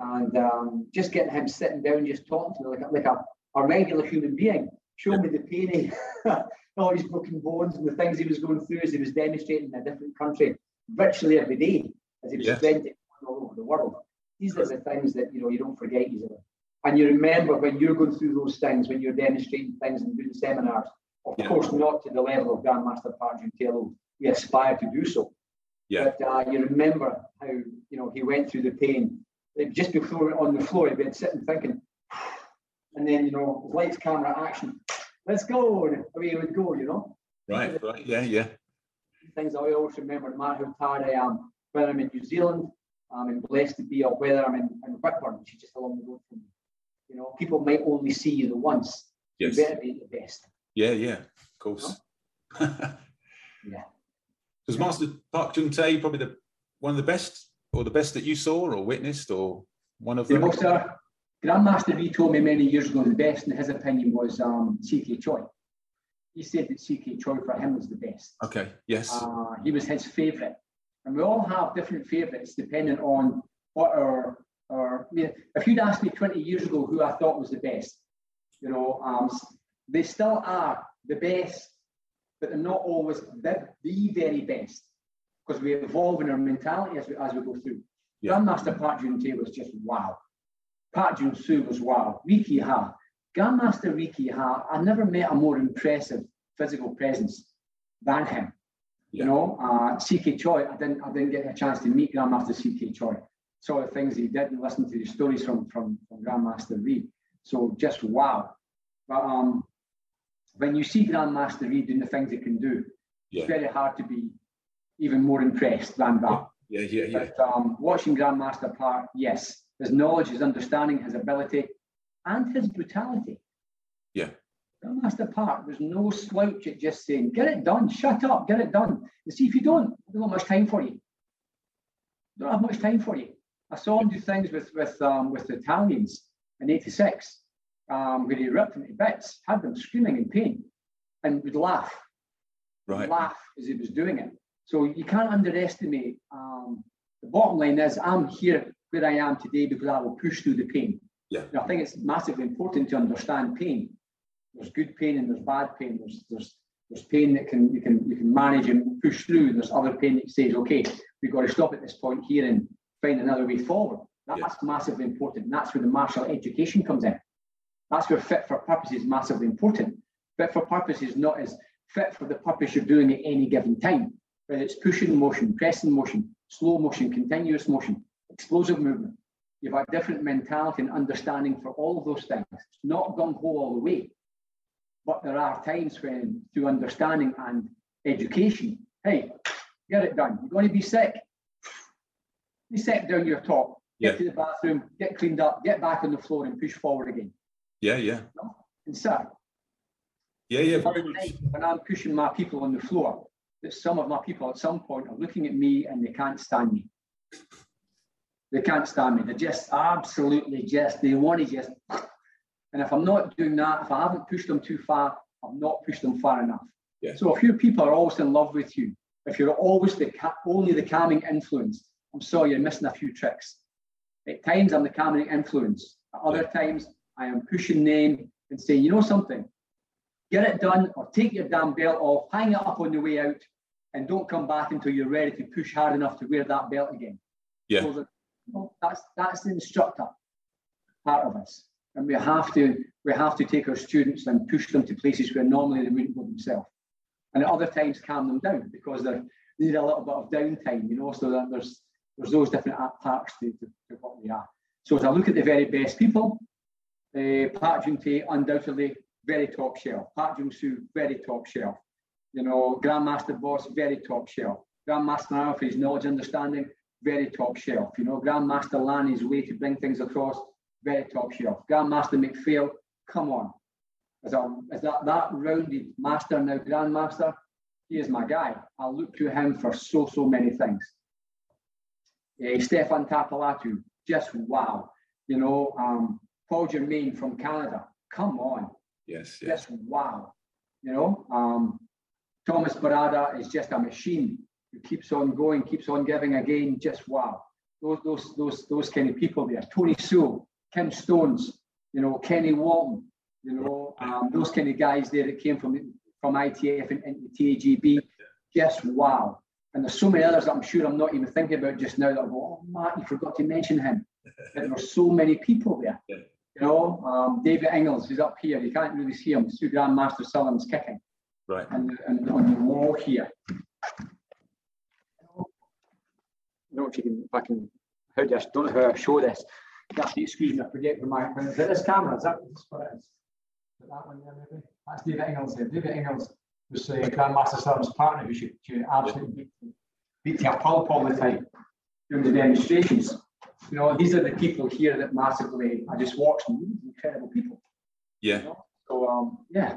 and um, just getting him sitting down, just talking to me like, like a, a regular human being, showing me the pain, all his broken bones and the things he was going through as he was demonstrating in a different country virtually every day as he was Yes. spreading it all over the world. These are the things that you know you don't forget easily. And you remember when you're going through those things, when you're demonstrating things and doing seminars, of Yeah. course not to the level of Grandmaster Pat Juntello. We aspire to do so. Yeah. But uh, you remember how you know he went through the pain. Just before on the floor, he'd been sitting thinking, and then you know, lights, camera, action. Let's go, and away he would go. You know, Right. Right. Yeah. Yeah. things I always remember, no matter how tired I am, whether I'm in New Zealand, I'm in blessed to be, or whether I'm in, in Whitburn, which is just along the road from me. You know, people might only see you the once. Yes. You better be the best. Yeah. Yeah. Of course. Yeah. Was Master Park Jung Tae probably the one of the best, or the best that you saw or witnessed, or one of You know, sir, Grandmaster V told me many years ago the best, in his opinion, was um, CK Choi. He said that CK Choi for him was the best. Okay. Yes. Uh, he was his favourite. And we all have different favourites depending on what our, our I mean, if you'd asked me 20 years ago who I thought was the best, you know, um, they still are the best, but they're not always the, the very best because we evolve in our mentality as we, as we go through. Yeah. Grandmaster Park Jung Tae was just wow. Park Jung Soo was wow. Rhee Ki Ha. Grandmaster Rhee Ki Ha, I never met a more impressive physical presence than him. Yeah. You know, uh, CK Choi, I didn't I didn't get a chance to meet Grandmaster CK Choi. Saw the things he did and listened to the stories from, from, from Grandmaster V. So just wow. But um, when you see Grandmaster Rhee doing the things he can do, Yeah. it's very hard to be even more impressed than that. Yeah, yeah, yeah. But um, watching Grandmaster Park, yes, his knowledge, his understanding, his ability, and his brutality. Yeah. Master Park, there's no slouch at just saying, get it done, shut up, get it done. And see if you don't, I don't have much time for you. don't have much time for you. I saw him do things with with um, with the Italians in '86, um, where he ripped them to bits, had them screaming in pain, and would laugh, Right. laugh as he was doing it. So you can't underestimate. Um, the bottom line is, I'm here where I am today because I will push through the pain. Yeah. And I think it's massively important to understand pain. There's good pain and there's bad pain. There's there's there's pain that can you can you can manage and push through. And There's other pain that says, okay, we've got to stop at this point here and find another way forward. That- Yeah. That's massively important. That's where the martial education comes in. That's where fit for purpose is massively important. Fit for purpose is not as fit for the purpose you're doing at any given time, whether it's pushing motion, pressing motion, slow motion, continuous motion, explosive movement. You've got different mentality and understanding for all of those things. It's not gung ho all the way. But there are times when, through understanding and education, hey, get it done. You're going to be sick. You sit down your top, get Yeah. to the bathroom, get cleaned up, get back on the floor and push forward again. Yeah, yeah. And sit. Yeah, yeah. When I'm pushing my people on the floor, that some of my people at some point are looking at me and they can't stand me. They can't stand me. They're just absolutely just, they want to just. And if I'm not doing that, if I haven't pushed them too far, I've not pushed them far enough. Yeah. So if your people are always in love with you, if you're always the ca- only the calming influence, I'm sorry, you're missing a few tricks. At times, I'm the calming influence. At other times, I am pushing them and saying, you know something, get it done or take your damn belt off, hang it up on the way out, and don't come back until you're ready to push hard enough to wear that belt again. Yeah. So well, that's that's the instructor part of us, and we have to we have to take our students and push them to places where normally they wouldn't go themselves, and at other times calm them down because they need a little bit of downtime, you know. So that there's there's those different parts to, to, to what we are. So as I look at the very best people, uh, Park Jung Tae, undoubtedly very top shelf. Park Jung Soo, very top shelf. You know, Grandmaster Bos, very top shelf. Grandmaster Now for his knowledge, understanding, very top shelf. You know, Grandmaster Lan, his way to bring things across, very top shelf. Grandmaster McPhail, come on. As, a, as that, that rounded master, now Grandmaster, he is my guy. I look to him for so, so many things. Eh, Stefan Tapilatu, just wow. You know, um, Paul Germain from Canada, come on, Yes, yes. just wow. You know, um, Thomas Barada is just a machine who keeps on going, keeps on giving again, just wow. Those, those, those, those kind of people there. Tony Sewell, Kim Stones, you know, Kenny Walton, you know, um, those kind of guys there that came from from ITF and, and TAGB, just wow. And there's so many others that I'm sure I'm not even thinking about just now that I go, oh, Matt, you forgot to mention him. there there's so many people there. You know, um, David Ingles is up here. You can't really see him. Sue Grandmaster Sullivan's kicking Right. and, and on the wall here. Know if you can, if I can, how do I, don't know how I show this. Have to excuse me, I forget where my, is that this camera? Is that what it is? Is that one there maybe? That's David Ingles there. David Ingles was uh, Grandmaster Sullivan's partner who should, should absolutely beat, a pulp all the time during the demonstrations. You know, these are the people here that massively, I just watch them, incredible people. Yeah. You know? So, um, yeah,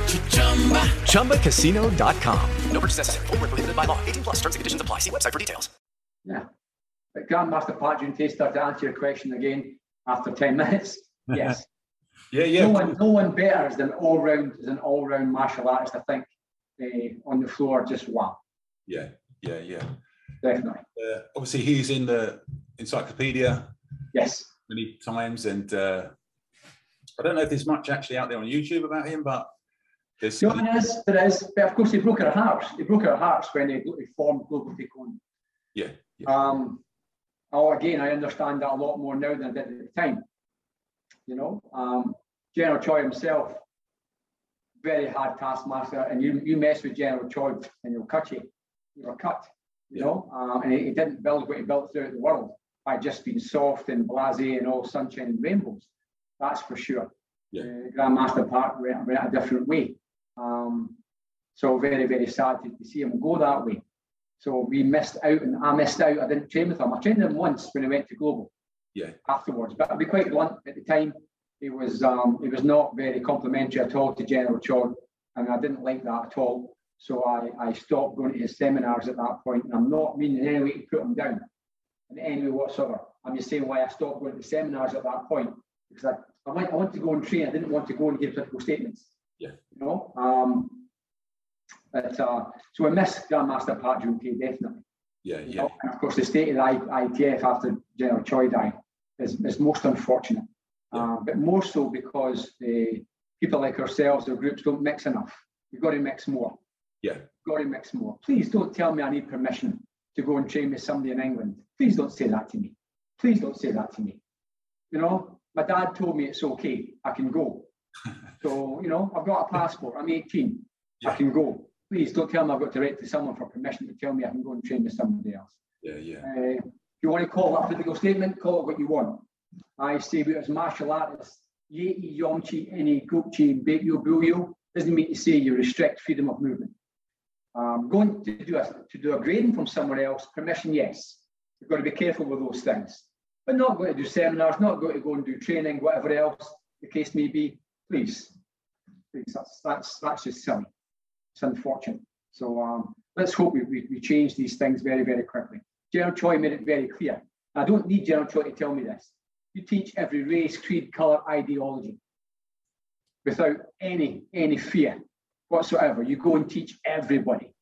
ChumbaCasino.com. No purchase necessary. Void where prohibited by law. 18 plus terms and conditions apply. See website for details. Yeah. But Grandmaster Pat June Taster, to answer your question again after 10 minutes, yes. Yeah, yeah. no one, no one better as an all round as an all round martial artist. I think uh, on the floor, just one. Yeah, yeah, yeah. definitely. Uh, obviously, he's in the encyclopedia Yes, many times, and uh, I don't know if there's much actually out there on YouTube about him, but there's. no, there is, there is. But of course, he broke our hearts. He broke our hearts when he, he formed Global Taekwondo. Yeah, yeah, Um, oh, again, I understand that a lot more now than I did at the time. You know, um, General Choi himself, very hard taskmaster, and you you mess with General Choi and he'll cut you. You're cut. You Yeah. know, um, and he, he didn't build what he built throughout the world by just being soft and blasé and all sunshine and rainbows. That's for sure. Yeah. Uh, Grandmaster Park went, went a different way. Um, so very, very sad to, to see him go that way. So we missed out, and I missed out. I didn't train with him. I trained him once when he went to global. Yeah. Afterwards, but I'll be quite blunt. At the time, it was um, he was not very complimentary at all to General Choi, and I didn't like that at all. So I, I stopped going to his seminars at that point, and I'm not meaning in any way to put him down in any way whatsoever. I'm just saying why I stopped going to seminars at that point because I, I, went, I wanted to go and train. I didn't want to go and give political statements. Yeah. You know. Um, but uh, so I missed Grandmaster Park Jung Tae definitely. yeah, You yeah, know, And of course, the state of the ITF after General Choi died is, is most unfortunate. Uh, but more so because the people like ourselves, or groups, don't mix enough. You've got to mix more. yeah, Got to mix more. Please don't tell me I need permission to go and train with somebody in England. Please don't say that to me. Please don't say that to me. You know, my dad told me it's okay. I can go. So you know, I've got a passport. I'm 18. I can go. Please don't tell me I've got to write to someone for permission to tell me I can go and train with somebody else. yeah, yeah, Uh, if you want to call it a political statement, call it what you want. I say we as martial artists, Yeti, Yomchi, any Gokchi, Bekyo, Buyo, doesn't mean to say you restrict freedom of movement. Um, going to do a to do a grading from somewhere else, permission, yes. You've got to be careful with those things. But not going to do seminars, not going to go and do training, whatever else the case may be, please. Please, that's that's that's just silly. It's unfortunate. So um, let's hope we, we, we change these things very, very quickly. General Choi made it very clear. I don't need General Choi to tell me this. You teach every race, creed, colour, ideology without any any fear whatsoever. You go and teach everybody.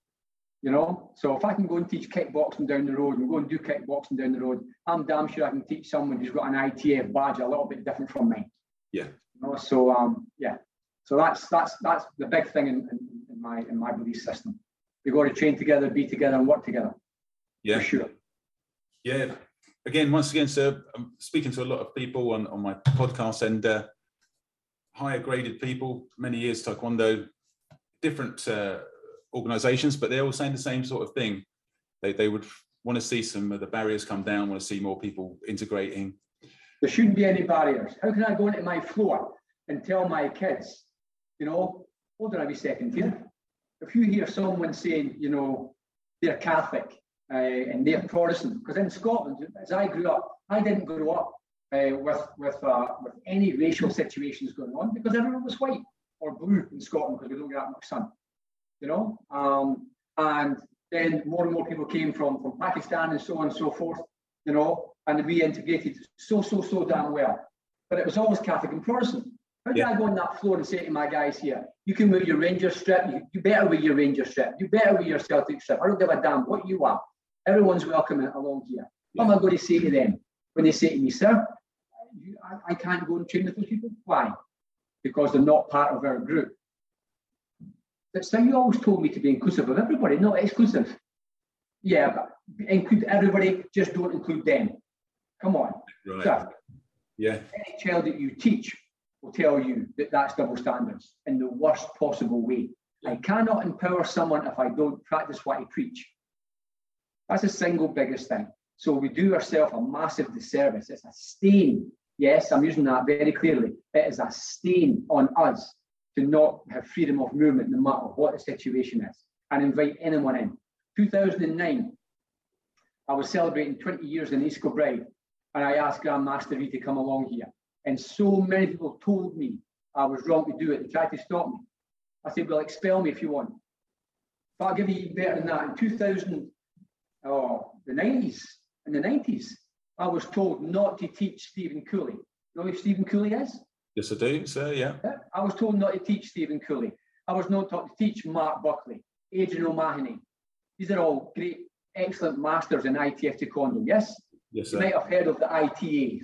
You know, so if I can go and teach kickboxing down the road and go and do kickboxing down the road, I'm damn sure I can teach someone who's got an ITF badge a little bit different from mine. yeah, You know, so um, yeah, so that's that's that's the big thing in, in, in my in my belief system. We got to train together, be together, and work together yeah. for sure. Yeah. Again, once again, sir, I'm speaking to a lot of people on, on my podcast and uh, higher graded people, many years taekwondo, different uh, organizations, but they're all saying the same sort of thing. They, they would want to see some of the barriers come down, want to see more people integrating. There shouldn't be any barriers. How can I go into my floor and tell my kids, you know, hold on a wee second here. If you hear someone saying, you know, they're Catholic uh, and they're Protestant, because in Scotland, as I grew up, I didn't grow up uh, with with uh, with any racial situations going on because everyone was white or blue in Scotland because we don't get that much sun, you know. Um, and then more and more people came from from Pakistan and so on and so forth, you know, and we integrated so so so damn well. But it was always Catholic and Protestant. How do Yeah. I go on that floor and say to my guys here, you can wear your Ranger strip, you, you better wear your Ranger strip, you better wear your Celtic strip. I don't give a damn what you are. Everyone's welcome along here. What am I going to say to them when they say to me, sir, you, I, I can't go and train with those people? Why? Because they're not part of our group. But so you always told me to be inclusive of everybody, not exclusive. Yeah, but include everybody, just don't include them. Come on. Right. Sir, Yeah. any child that you teach will tell you that that's double standards in the worst possible way. I cannot empower someone if I don't practice what I preach. That's the single biggest thing. So we do ourselves a massive disservice. It's a stain. Yes, I'm using that very clearly. It is a stain on us to not have freedom of movement no matter what the situation is and invite anyone in. 2009, I was celebrating 20 years in East Kilbride and I asked Grandmaster Reed to come along here. And so many people told me I was wrong to do it. They tried to stop me. I said, well, expel me if you want. But I'll give you better than that. In 2000, oh, the 90s, in the 90s, I was told not to teach Stephen Cooley. You know who Stephen Cooley is? Yes, I do, sir. Yeah. yeah. I was told not to teach Stephen Cooley. I was not taught to teach Mark Buckley, Adrian O'Mahony. These are all great, excellent masters in ITF Taekwondo. Yes? Yes, sir. You might have heard of the ITA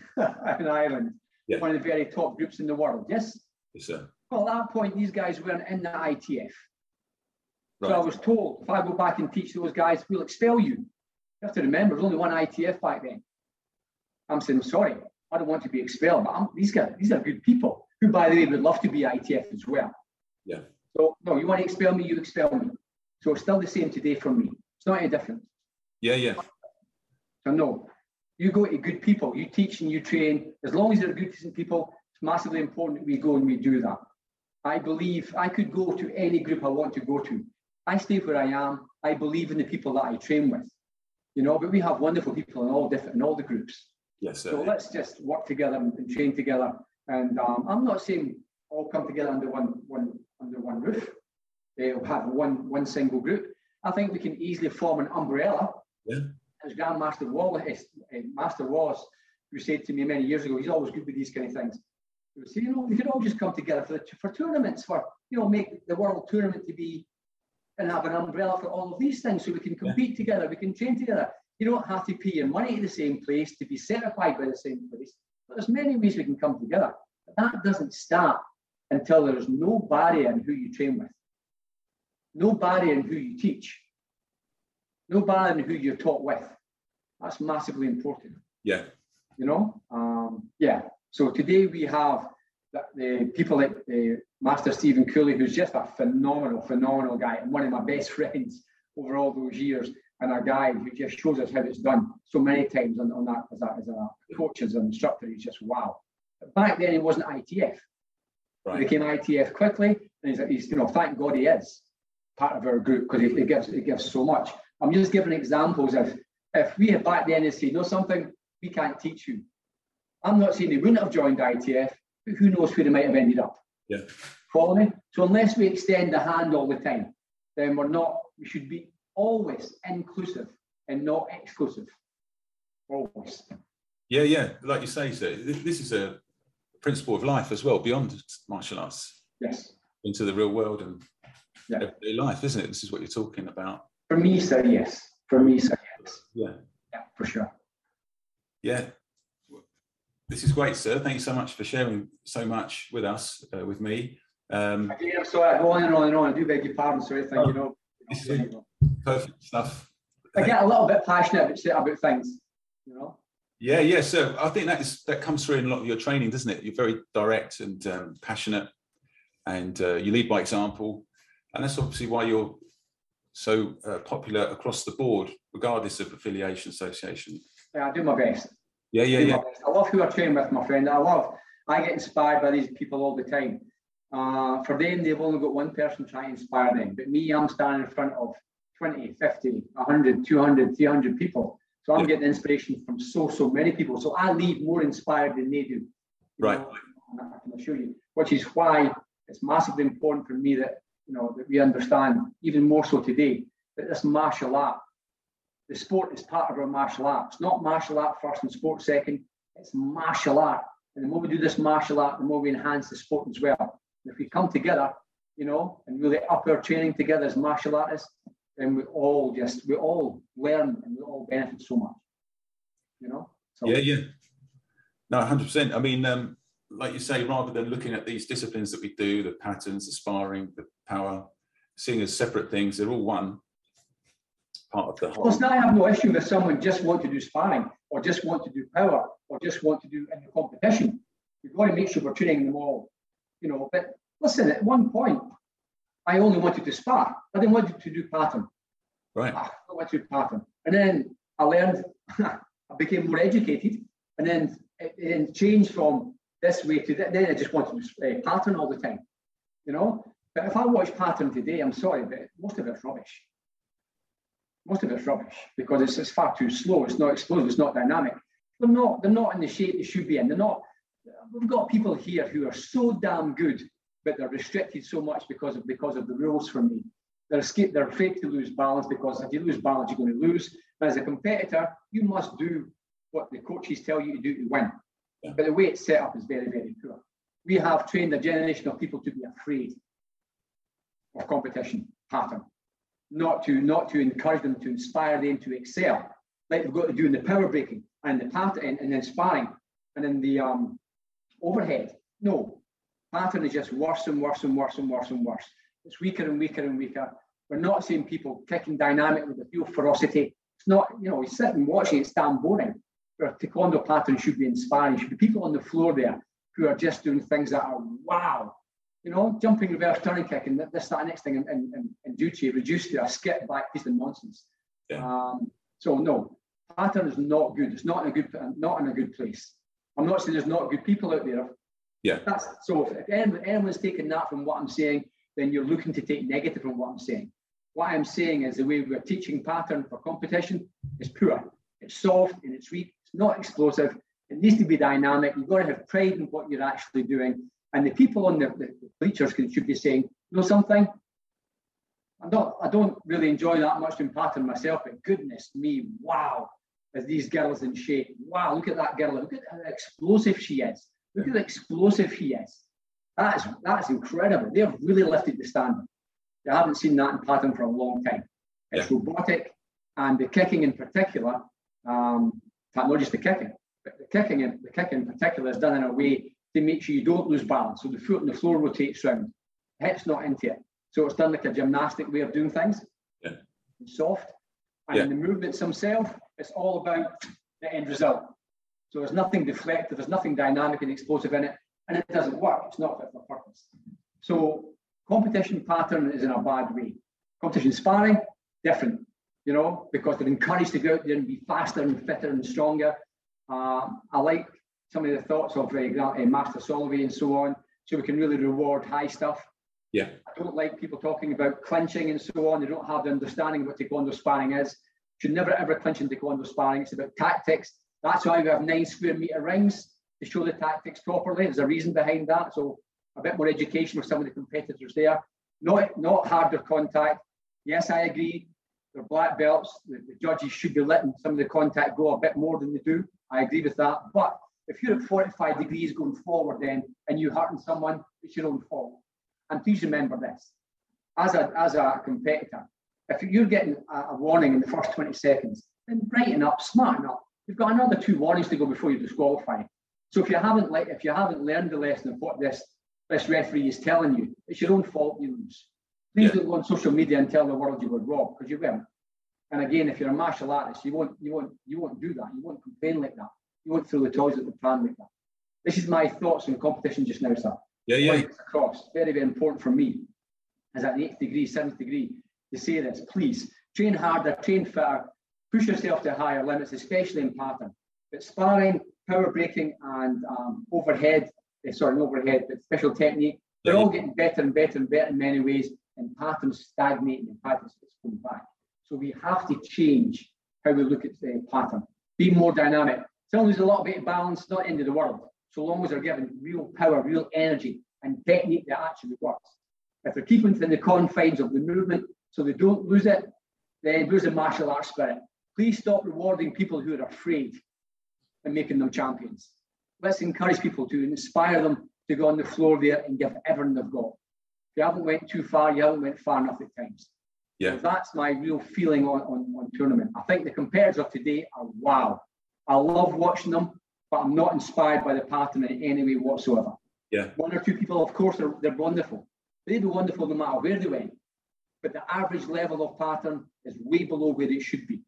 in Ireland, Yeah. one of the very top groups in the world. Yes? Yes, sir. Well, at that point, these guys weren't in the ITF. So I Right. was told if I go back and teach those guys, we'll expel you. You have to remember, there's only one ITF back then. I'm saying, sorry, I don't want to be expelled, but I'm, these guys, these are good people who, by the way, would love to be ITF as well. Yeah. So, no, you want to expel me, you expel me. So it's still the same today from me. It's not any different. Yeah, yeah. So no, you go to good people, you teach and you train. As long as they're good, decent people, it's massively important that we go and we do that. I believe I could go to any group I want to go to. I stay where I am. I believe in the people that I train with. You know, but we have wonderful people in all different in all the groups. Yes, sir. So let's just work together and, train together. And um, I'm not saying all come together under one one under one roof. They'll have one one single group. I think we can easily form an umbrella. Yeah. As Grandmaster Wallace, uh, Master Wallace, who said to me many years ago, he's always good with these kind of things. He would say, you know, we could all just come together for the, for tournaments, for you know, make the world tournament to be and have an umbrella for all of these things so we can compete together, we can train together. You don't have to pay your money to the same place to be certified by the same place. But there's many ways we can come together. But that doesn't start until there is no barrier in who you train with, no barrier in who you teach, no in who you're taught with. That's massively important. Yeah. you know? Um, yeah. So today we have the, the people like uh, master stephen cooley who's just a phenomenal phenomenal guy and one of my best friends over all those years and a guy who just shows us how it's done so many times on, on that as a, as a coach as an instructor. He's just wow. But back then he wasn't itf he Right. became itf quickly and he's, he's you know thank god he is part of our group because it, it gives it gives so much i'm just giving examples of if we had back then and said no something we can't teach you I'm not saying they wouldn't have joined ITF, but who knows where they might have ended up. Yeah. Follow me? So unless we extend the hand all the time, then we're not, we should be always inclusive and not exclusive. Always. Yeah, yeah. Like you say, sir, this is a principle of life as well, beyond martial arts, Yes. into the real world and Yeah. everyday life, isn't it? This is what you're talking about. For me, sir, yes. For me, sir, yes. Yeah. Yeah, for sure. Yeah. This is great, sir. Thank you so much for sharing so much with us, uh, with me. Um, I'm sorry, I go on and on and on. I do beg your pardon, so everything, Oh, you know. perfect stuff. I get a little bit passionate about, about things, you know. Yeah, yeah. So I think that is that comes through in a lot of your training, doesn't it? You're very direct and um, passionate, and uh, you lead by example, and that's obviously why you're so uh, popular across the board, regardless of affiliation, association. Yeah, I do my best. Yeah, yeah, do yeah. I love who I train with, my friend. I love, I get inspired by these people all the time. Uh, for them, they've only got one person trying to inspire them. But me, I'm standing in front of 20, 50, 100, 200, 300 people. So I'm Yeah. getting inspiration from so, so many people. So I leave more inspired than they do. Right. know, I can assure you, which is why it's massively important for me that, you know, that we understand even more so today that this martial art the sport is part of our martial art. It's not martial art first and sport second. It's martial art. And the more we do this martial art, the more we enhance the sport as well. And if we come together, you know, and really up our training together as martial artists, then we all just we all learn and we all benefit so much. You know? So Yeah, yeah. No, 100%. I mean, um, like you say, rather than looking at these disciplines that we do, the patterns, the sparring, the power, seeing as separate things, they're all one part of the whole. Listen, I have no issue with someone just want to do sparring or just want to do power or just want to do in the competition. We've got to make sure we're training them all, you know. But listen, at one point, I only wanted to spar. I didn't want to do pattern. Right. Ah, I wanted to do pattern. And then I learned, I became more educated, and then it, it changed from this way to that. Then I just wanted to uh, pattern all the time, you know. But if I watch pattern today, I'm sorry, but most of it's rubbish most of it's rubbish because it's, it's far too slow. It's not explosive. It's not dynamic. They're not. They're not in the shape they should be in. They're not. We've got people here who are so damn good but they're restricted so much because of because of the rules for me. They're escape, they're afraid to lose balance because if you lose balance, you're going to lose. But as a competitor, you must do what the coaches tell you to do to win. But the way it's set up is very, very poor. We have trained a generation of people to be afraid of competition pattern, not to not to encourage them, to inspire them to excel, like they've got to do in the power breaking and the pattern and, then sparring and in the um, overhead. No, pattern is just worse and worse and worse and worse and worse. It's weaker and weaker and weaker. We're not seeing people kicking dynamic with a real ferocity. It's not, you know, we sit and watch it, it's damn boring. Where taekwondo pattern should be inspiring. Should be people on the floor there who are just doing things that are wow. You know, jumping reverse turning kick and this, that, next thing, and, and, and duty reduced to a skip back piece of nonsense. Yeah. Um, so no, pattern is not good. It's not in a good, not in a good place. I'm not saying there's not good people out there. Yeah. That's so. If anyone, anyone's taking that from what I'm saying, then you're looking to take negative from what I'm saying. What I'm saying is the way we're teaching pattern for competition is poor. It's soft and it's weak. It's not explosive. It needs to be dynamic. You've got to have pride in what you're actually doing. And the people on the, the bleachers should be saying, you know something? I'm not, I don't really enjoy that much in pattern myself, but goodness me, wow, as these girls in shape. Wow, look at that girl. Look at how explosive she is. Look at how explosive he is. That is, that is incredible. They've really lifted the standard. They haven't seen that in pattern for a long time. It's yeah. robotic, and the kicking in particular, um, not just the kicking, but the kicking in, the kicking in particular is done in a way to make sure you don't lose balance. So the foot on the floor rotates round, hips not into it. So it's done like a gymnastic way of doing things. Yeah. Soft. And yeah. the movements themselves, it's all about the end result. So there's nothing deflective, there's nothing dynamic and explosive in it, and it doesn't work. It's not fit for purpose. So competition pattern is in a bad way. Competition sparring, different, you know, because they're encouraged to go out there and be faster and fitter and stronger. Uh, I like some of the thoughts of uh, Master Solovey and so on, so we can really reward high stuff. Yeah. I don't like people talking about clinching and so on. They don't have the understanding of what taekwondo sparring is. Should never ever clinch in taekwondo sparring. It's about tactics. That's why we have nine square meter rings to show the tactics properly. There's a reason behind that. So a bit more education with some of the competitors there. Not, not harder contact. Yes, I agree. They're black belts. The, the judges should be letting some of the contact go a bit more than they do. I agree with that. But if you're at 45 degrees going forward then and you're hurting someone, it's your own fault. And please remember this. As a, as a competitor, if you're getting a, a warning in the first 20 seconds, then brighten up, smarten up. You've got another two warnings to go before you disqualify. So if you haven't like if you haven't learned the lesson of what this this referee is telling you, it's your own fault you lose. Please yeah. don't go on social media and tell the world you were robbed because you will. And again, if you're a martial artist, you won't you won't you won't do that. You won't complain like that. You won't throw the toys at the pan like that. This is my thoughts on competition just now, sir. Yeah, yeah. Across. Very, very important for me as at the eighth degree, seventh degree, to say this. Please train harder, train fitter, push yourself to higher limits, especially in pattern. But sparring, power breaking, and um, overhead, uh, sorry, overhead, but special technique, they're all getting better and better and better in many ways, and patterns stagnating and patterns coming back. So we have to change how we look at the pattern, be more dynamic. Someone who's a little bit balanced, not end of the world, so long as they're given real power, real energy, and technique that actually works. If they're keeping within the confines of the movement so they don't lose it, then lose the martial arts spirit. Please stop rewarding people who are afraid and making them champions. Let's encourage people to inspire them to go on the floor there and give everything they've got. You haven't went too far, you haven't went far enough at times. Yeah. So that's my real feeling on, on, on tournament. I think the competitors of today are wow. I love watching them, but I'm not inspired by the pattern in any way whatsoever. Yeah. One or two people, of course, are they're wonderful. They'd be wonderful no matter where they went. But the average level of pattern is way below where it should be.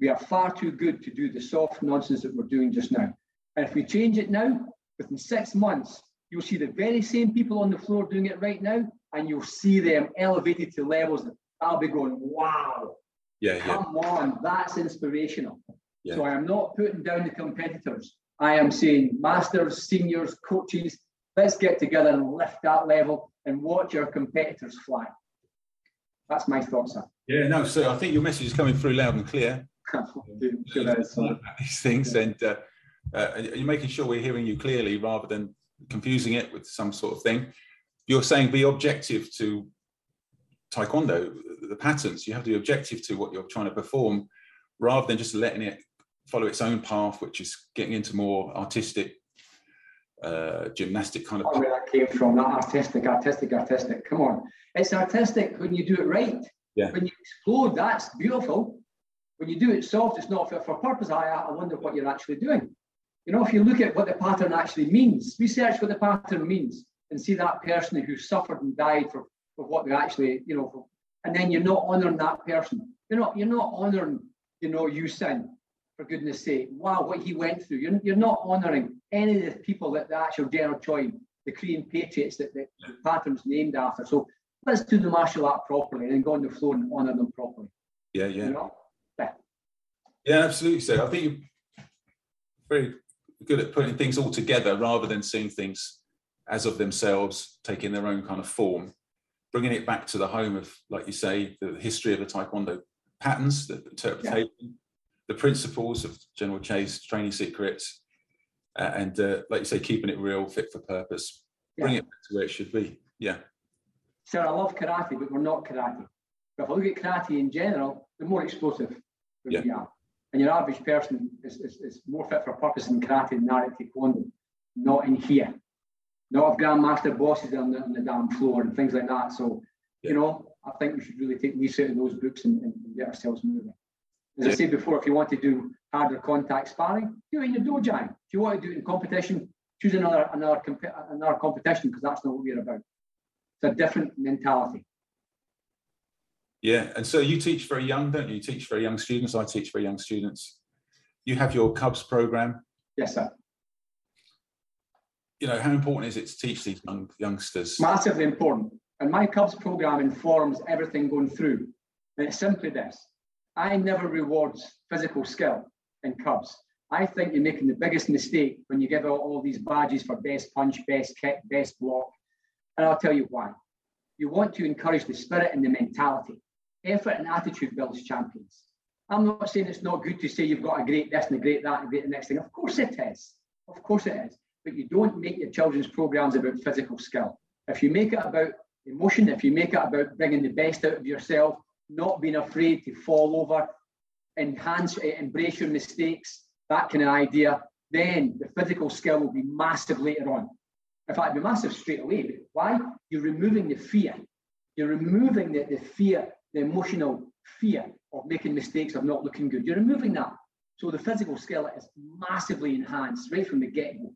We are far too good to do the soft nonsense that we're doing just now. And if we change it now, within six months, you'll see the very same people on the floor doing it right now, and you'll see them elevated to levels that I'll be going, wow. Yeah, come yeah. on, that's inspirational. Yeah. So I am not putting down the competitors. I am saying masters, seniors, coaches, let's get together and lift that level and watch our competitors fly. That's my thoughts, sir. Yeah, no, sir. I think your message is coming through loud and clear. these things, and uh, uh, you're making sure we're hearing you clearly rather than confusing it with some sort of thing. you're saying be objective to taekwondo, the patterns. You have to be objective to what you're trying to perform, rather than just letting it follow its own path, which is getting into more artistic, uh, gymnastic kind of. Oh, where that came from, that artistic, artistic, artistic. Come on, it's artistic when you do it right. Yeah. When you explode, that's beautiful. When you do it soft, it's not fit for purpose. I, I wonder what you're actually doing. You know, if you look at what the pattern actually means, research what the pattern means, and see that person who suffered and died for, for what they actually, you know, for, and then you're not honouring that person. You're not, you're not honouring, you know, Usain, for goodness sake. Wow, what he went through. You're, you're not honouring any of the people that the actual General Choi, the Korean patriots that the, the pattern's named after. So let's do the martial art properly and then go on the floor and honour them properly. Yeah, yeah. You know? Yeah. Yeah, absolutely. So I think you're very good at putting things all together rather than seeing things as of themselves, taking their own kind of form, bringing it back to the home of, like you say, the history of the Taekwondo patterns, the interpretation, yeah. the principles of General Choi's training secrets, uh, and uh, like you say, keeping it real, fit for purpose, yeah. bring it back to where it should be. Yeah. Sir, I love karate, but we're not karate. But if I look at karate in general, the more explosive yeah. we are. And your average person is, is, is more fit for purpose in karate than Nari Taekwondo, not in here not have grandmaster bosses on the, on the damn floor and things like that. So, yeah. you know, I think we should really take research in those books and, and, get ourselves moving. As yeah. I said before, if you want to do harder contact sparring, do it in your dojo. If you want to do it in competition, choose another another another competition because that's not what we're about. It's a different mentality. Yeah, and so you teach very young, don't you? You teach very young students. I teach very young students. You have your Cubs program. Yes, sir you know, how important is it to teach these young youngsters? Massively important. And my Cubs program informs everything going through. And it's simply this I never rewards physical skill in Cubs. I think you're making the biggest mistake when you give out all these badges for best punch, best kick, best block. And I'll tell you why. You want to encourage the spirit and the mentality. Effort and attitude builds champions. I'm not saying it's not good to say you've got a great this and a great that and a great the next thing. Of course it is. Of course it is but you don't make your children's programs about physical skill. If you make it about emotion, if you make it about bringing the best out of yourself, not being afraid to fall over, enhance, eh, embrace your mistakes, that kind of idea, then the physical skill will be massive later on. In fact, it'll be massive straight away. Why? You're removing the fear. You're removing the, the fear, the emotional fear of making mistakes, of not looking good. You're removing that. So the physical skill is massively enhanced right from the get-go.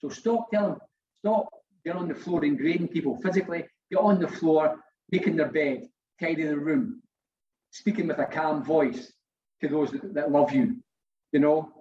So stop telling, stop getting on the floor and grading people physically. Get on the floor, making their bed, tidying the room, speaking with a calm voice to those that, that love you. You know,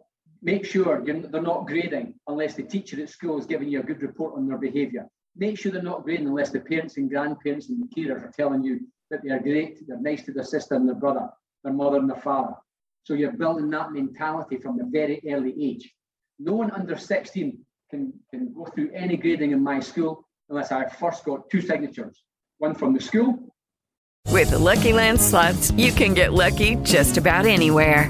make sure they're not grading unless the teacher at school is giving you a good report on their behaviour. Make sure they're not grading unless the parents and grandparents and the carers are telling you that they are great, they're nice to their sister and their brother, their mother and their father. So you're building that mentality from a very early age. No one under 16 can, can go through any grading in my school unless I first got two signatures, one from the school. With the Lucky Land slots, you can get lucky just about anywhere.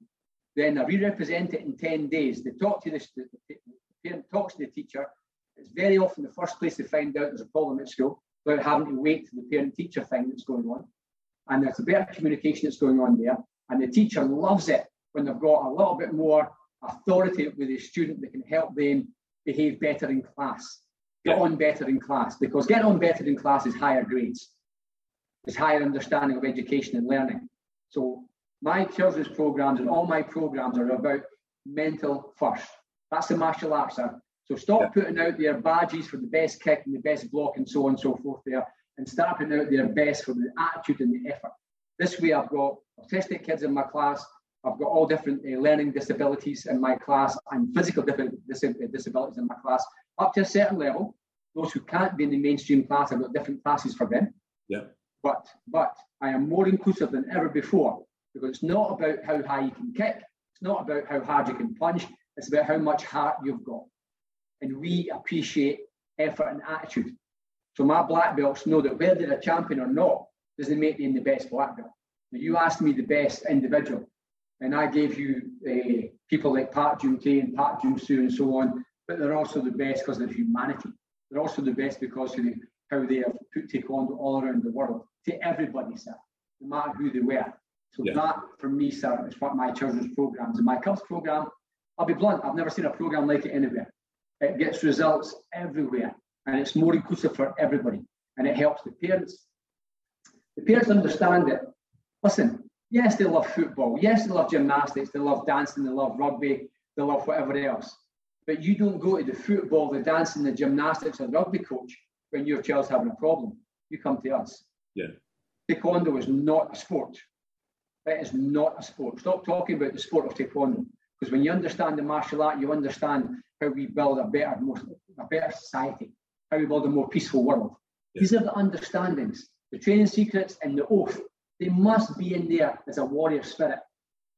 then I re-represent it in 10 days. They talk to the, the, the parent talks to the teacher. It's very often the first place they find out there's a problem at school without having to wait for the parent-teacher thing that's going on. And there's a better communication that's going on there. And the teacher loves it when they've got a little bit more authority with the student that can help them behave better in class, get on better in class, because getting on better in class is higher grades, it's higher understanding of education and learning. So my children's programs and all my programs are about mental first. That's the martial arts are. So stop putting out their badges for the best kick and the best block and so on and so forth there, and start putting out their best for the attitude and the effort. This way, I've got autistic kids in my class I've got all different uh, learning disabilities in my class and physical disabilities in my class up to a certain level. Those who can't be in the mainstream class, I've got different classes for them. Yeah. But but I am more inclusive than ever before because it's not about how high you can kick. It's not about how hard you can punch. It's about how much heart you've got. And we appreciate effort and attitude. So my black belts know that whether they're a champion or not doesn't make them the best black belt. Now, you asked me the best individual, and I gave you uh, people like Park Jung Tae and Park Jung Soo and so on, but they're also the best because of their humanity. They're also the best because of the, how they have put taekwondo all around the world to everybody, sir, no matter who they were. So Yeah. that, for me, sir, is what my children's programs and my Cubs program. I'll be blunt. I've never seen a program like it anywhere. It gets results everywhere, and it's more inclusive for everybody, and it helps the parents. The parents understand it. Listen, yes, they love football. Yes, they love gymnastics. They love dancing. They love rugby. They love whatever else. But you don't go to the football, the dancing, the gymnastics, or the rugby coach when your child's having a problem. You come to us. Yeah. Taekwondo is not a sport. It is not a sport. Stop talking about the sport of taekwondo. Because when you understand the martial art, you understand how we build a better, more, a better society, how we build a more peaceful world. These are the understandings, the training secrets and the oath. They must be in there as a warrior spirit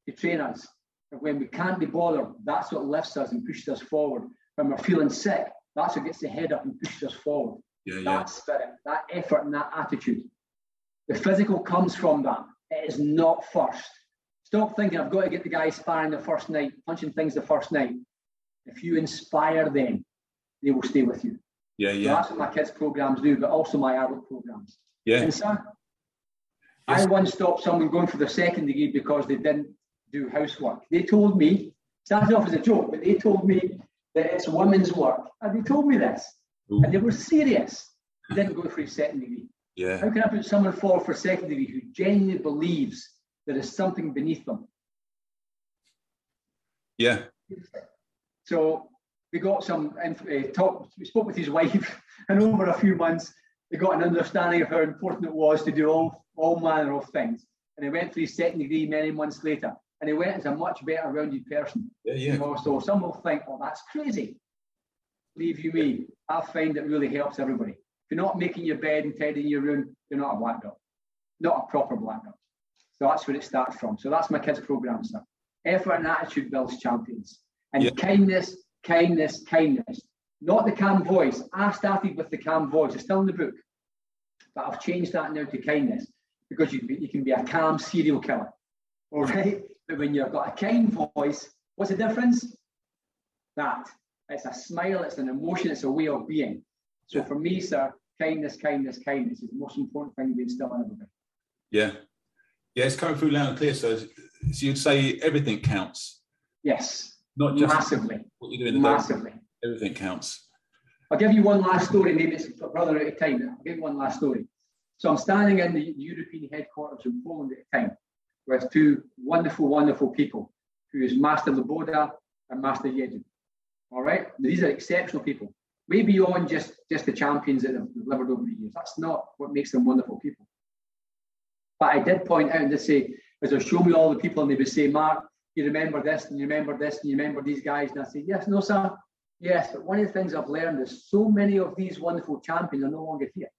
to train us. And when we can't be bothered, that's what lifts us and pushes us forward. When we're feeling sick, that's what gets the head up and pushes us forward. Yeah, yeah. That spirit, that effort, and that attitude. The physical comes from that. It is not first. Stop thinking I've got to get the guy sparring the first night, punching things the first night. If you inspire them, they will stay with you. Yeah, So yeah. that's what my kids' programs do, but also my adult programs. Yeah. And sir, I once stopped someone going for their second degree because they didn't do housework. They told me, started off as a joke, but they told me that it's women's work. And they told me this. And they were serious. They didn't go for his second degree. Yeah. How can I put someone forward for a second degree who genuinely believes there is something beneath them? Yeah. So we got some uh, talk. We spoke with his wife, and over a few months, they got an understanding of how important it was to do all all manner of things. And he went through his second degree many months later, and he went as a much better rounded person. Yeah, yeah. You know, so some will think, "Oh, that's crazy." Believe you me, I find it really helps everybody. If you're not making your bed and tidying your room, you're not a black belt, not a proper black belt. So that's where it starts from. So that's my kids' program, sir. Effort and attitude builds champions. And Yeah. kindness, kindness, kindness. Not the calm voice. I started with the calm voice. It's still in the book. But I've changed that now to kindness because you, you can be a calm serial killer. All right. But when you've got a kind voice, what's the difference? That. It's a smile, it's an emotion, it's a way of being. So for me, sir, kindness, kindness, kindness is the most important thing we instill in everybody. Yeah. Yeah, it's coming through loud and clear. So, so you'd say everything counts, Yes. not just Massively. what you do in the day. Massively. Everything counts. I'll give you one last story. Maybe it's a brother at a time. I'll give you one last story. So I'm standing in the European headquarters in Poland at the time with two wonderful, wonderful people, who is Master Laboda and Master Yedin. All right, these are exceptional people, way beyond just just the champions that have delivered over the years. That's not what makes them wonderful people. But I did point out and did say, as they show me all the people, and they would say, Mark, you remember this, and you remember this, and you remember these guys, and I say, yes, no, sir, yes. But one of the things I've learned is so many of these wonderful champions are no longer here.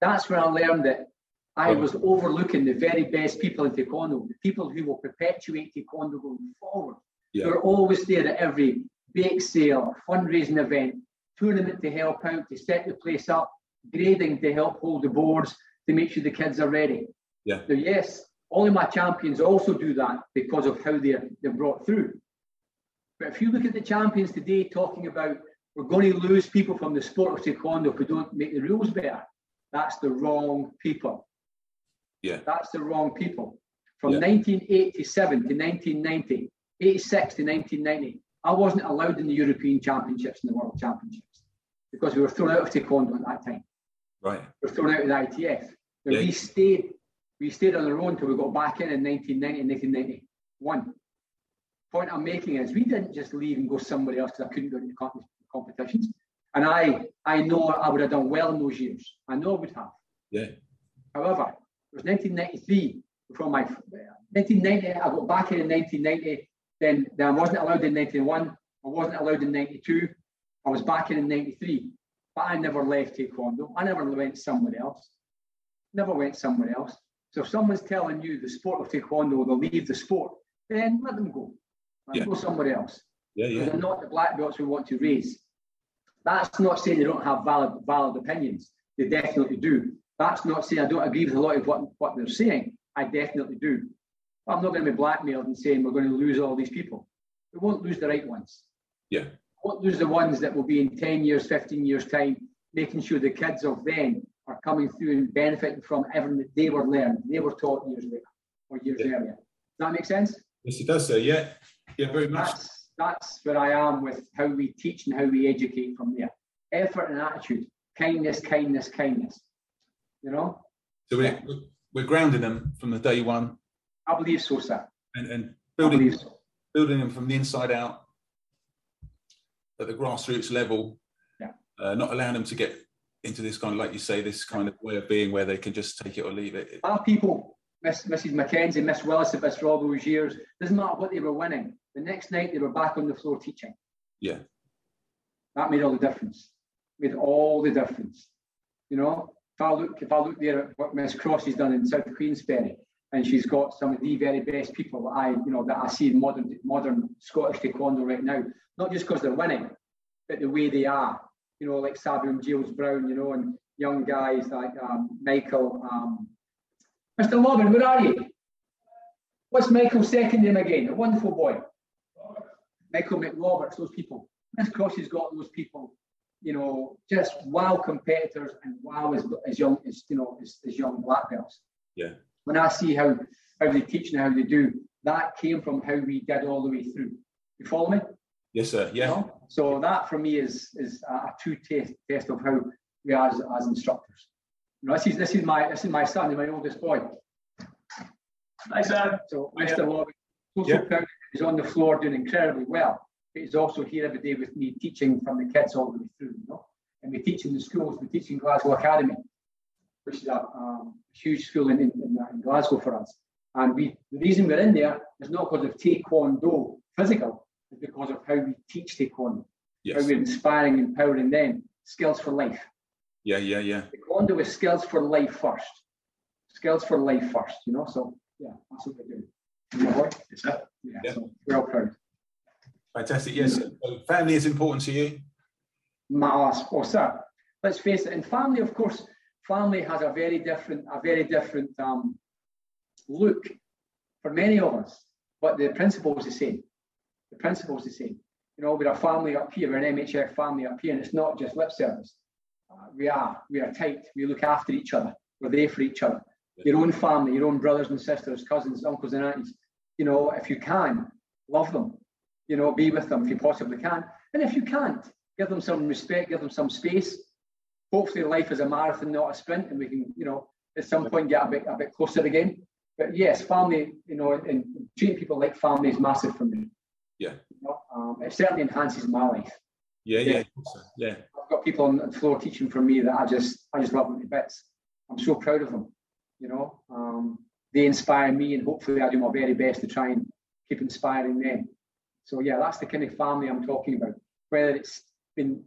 That's where I learned that I was overlooking the very best people in Taekwondo, the people who will perpetuate Taekwondo going forward. Yeah. They're always there at every bake sale, fundraising event, tournament to help out, to set the place up, grading to help hold the boards, to make sure the kids are ready. Yeah. So yes, all of my champions also do that because of how they're they're brought through. But if you look at the champions today talking about we're going to lose people from the sport of taekwondo if we don't make the rules better, that's the wrong people. Yeah. That's the wrong people. From Yeah. 1987 to 1990, 86 to 1990, I wasn't allowed in the European Championships and the World Championships because we were thrown out of taekwondo at that time. Right. We were thrown out of the ITF. Now, Yeah. we stayed we stayed on our own until we got back in in 1990 and 1991. Point I'm making is we didn't just leave and go somewhere else because I couldn't go to the competitions. And I I know I would have done well in those years. I know I would have. Yeah. However, it was 1993 before my 1990. I got back in in 1990. Then, then I wasn't allowed in 91. I wasn't allowed in 92. I was back in in 93. but I never left taekwondo. I never went somewhere else. Never went somewhere else. So if someone's telling you the sport of taekwondo, they'll leave the sport, then let them go. Yeah. Go somewhere else. Yeah, yeah. They're not the black belts we want to raise. That's not saying they don't have valid valid opinions. They definitely do. That's not saying I don't agree with a lot of what, what they're saying. I definitely do. I'm not going to be blackmailed and saying we're going to lose all these people. We won't lose the right ones. Yeah. We won't lose the ones that will be in 10 years, 15 years' time, making sure the kids of then are coming through and benefiting from everything that they were learned, they were taught years later or years yeah. earlier. Does that make sense? Yes, it does, sir. Yeah. Yeah, very much. That's, that's where I am with how we teach and how we educate from there. Effort and attitude, kindness, kindness, kindness. You know? So we're, we're grounding them from the day one. I believe so, sir. And, and building, so. building them from the inside out at the grassroots level. Yeah. Uh, not allowing them to get into this kind of, like you say, this kind of way of being where they can just take it or leave it. Our people, Miss, Mrs. Mackenzie, Miss Willis, have for all those years, doesn't matter what they were winning. The next night they were back on the floor teaching. Yeah. That made all the difference. Made all the difference. You know, if I look, if I look there at what Miss Cross has done in South Queensferry, and she's got some of the very best people that I, you know, that I see in modern modern Scottish taekwondo right now. Not just because they're winning, but the way they are. You know, like Sabu James Brown, you know, and young guys like um, Michael. Um, Mr. Lobbin, where are you? What's Michael's second name again? A wonderful boy. Michael McRoberts, those people. Miss Cross has got those people you know, just wow competitors and wow as, as young as you know as, as young black belts. Yeah. When I see how how they teach and how they do, that came from how we did all the way through. You follow me? Yes, sir. Yeah. You know? So that for me is is a true test test of how we are as, as instructors. You know, this is this is my this is my son, my oldest boy. Hi, sir. So Mr. Logan, so, so proud he's on the floor doing incredibly well but he's also here every day with me teaching from the kids all the way through, you know. And we teach in the schools, we teach in Glasgow Academy, which is a um, huge school in, in, in, Glasgow for us. And we the reason we're in there is not because of Taekwondo physical, it's because of how we teach Taekwondo. Yes. How we're inspiring, empowering them, skills for life. Yeah, yeah, yeah. Taekwondo is skills for life first. Skills for life first, you know. So yeah, that's what we're doing. You know? Yeah, yeah. So we're all proud. Fantastic. Yes. So family is important to you. Mass, oh, sir. Let's face it. And family, of course, family has a very different, a very different um, look for many of us. But the principle is the same. The principle is the same. You know, we're a family up here, we're an MHF family up here, and it's not just lip service. Uh, we are, we are tight. We look after each other. We're there for each other. Your own family, your own brothers and sisters, cousins, uncles and aunties. You know, if you can, love them you know, be with them if you possibly can. And if you can't, give them some respect, give them some space. Hopefully, life is a marathon, not a sprint, and we can, you know, at some point get a bit a bit closer again. But yes, family, you know, and treating people like family is massive for me. Yeah. You know, um, it certainly enhances my life. Yeah, yeah, yeah. I've got people on the floor teaching for me that I just, I just love them to bits. I'm so proud of them. You know, um, they inspire me, and hopefully, I do my very best to try and keep inspiring them. So yeah, that's the kind of family I'm talking about. Whether it's been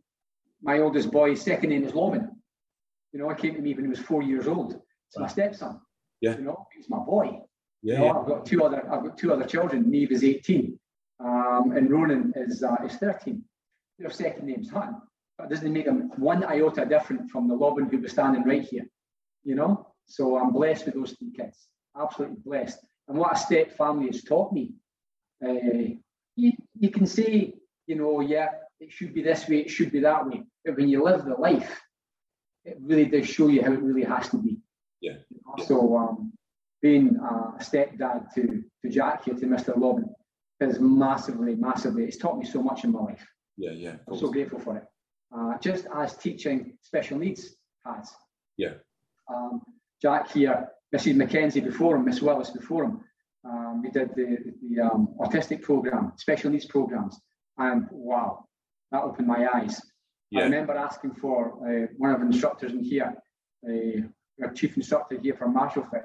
my oldest boy's second name is Loman. You know, I came to me when he was four years old. It's my stepson. Yeah. You know, he's my boy. Yeah, you know, yeah. I've got two other I've got two other children. Neve is 18. Um, and Ronan is uh, is 13. Their second name's Hutton. But doesn't make them one iota different from the Loban who was standing right here. You know? So I'm blessed with those three kids. Absolutely blessed. And what a step family has taught me. Uh, you, you can say, you know, yeah, it should be this way, it should be that way. But when you live the life, it really does show you how it really has to be. Yeah. So um, being a stepdad to, to Jack here, to Mr. Lobbin, is massively, massively, it's taught me so much in my life. Yeah, yeah. I'm so grateful for it. Uh, just as teaching special needs has. Yeah. Um, Jack here, Mrs. Mackenzie before him, Miss Willis before him, um, we did the, the um, autistic program, special needs programs, and wow, that opened my eyes. Yeah. I remember asking for uh, one of the instructors in here, uh, our chief instructor here for Marshallfit,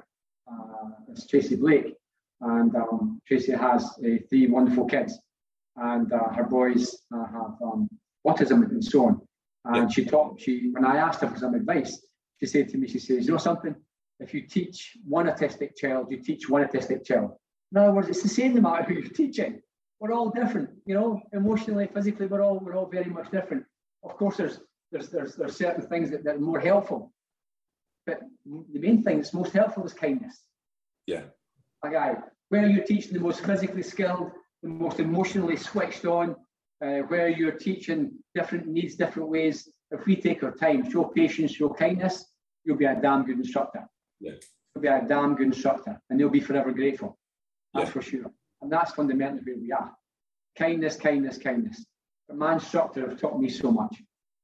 uh, it's Tracy Blake, and um, Tracy has uh, three wonderful kids, and uh, her boys uh, have um, autism and so on. And she taught she when I asked her for some advice, she said to me, she says, you know something? If you teach one autistic child, you teach one autistic child. In other words, it's the same no matter who you're teaching. We're all different, you know, emotionally, physically, we're all we're all very much different. Of course, there's there's there's there's certain things that, that are more helpful. But the main thing that's most helpful is kindness. Yeah. Like I, where you're teaching the most physically skilled, the most emotionally switched on, uh, where you're teaching different needs, different ways. If we take our time, show patience, show kindness, you'll be a damn good instructor. Yeah. You'll be a damn good instructor, and they'll be forever grateful. That's Yeah. for sure. And that's fundamentally where we are. Kindness, kindness, kindness. But my instructor have taught me so much.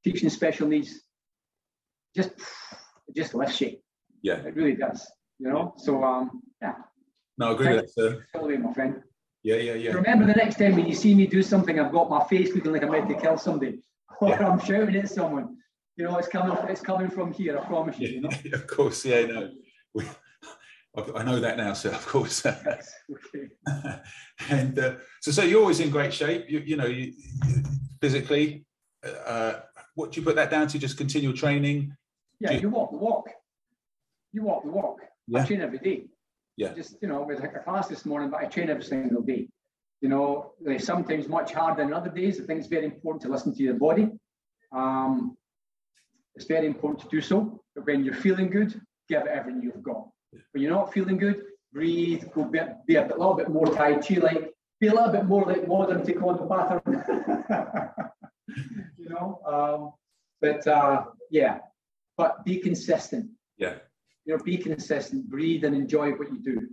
Teaching special needs just it just lifts you. Yeah. It really does. You know. So um, yeah. No, I agree with that, sir. Totally, my friend. Yeah, yeah, yeah. Remember the next time when you see me do something, I've got my face looking like I'm ready to kill somebody, or I'm shouting at someone. You know, it's coming. It's coming from here. I promise you. You know. of course, yeah, no. We, I know that now, sir. Of course. okay. and uh, so, so you're always in great shape. You, you know, you, you- physically. Uh, what do you put that down to? Just continual training. Yeah, you walk the walk. You walk the walk. Yeah. I train every day. Yeah. Just you know, with a class this morning, but I train every single day. You know, they sometimes much harder than other days. I think it's very important to listen to your body. Um, it's very important to do so. But when you're feeling good, give it everything you've got. When you're not feeling good, breathe, go be, be a bit- little bit more Tai Chi like, be a little bit more like modern Taekwondo pattern. you know, um, but uh, yeah, but be consistent. Yeah. You know, be consistent, breathe and enjoy what you do.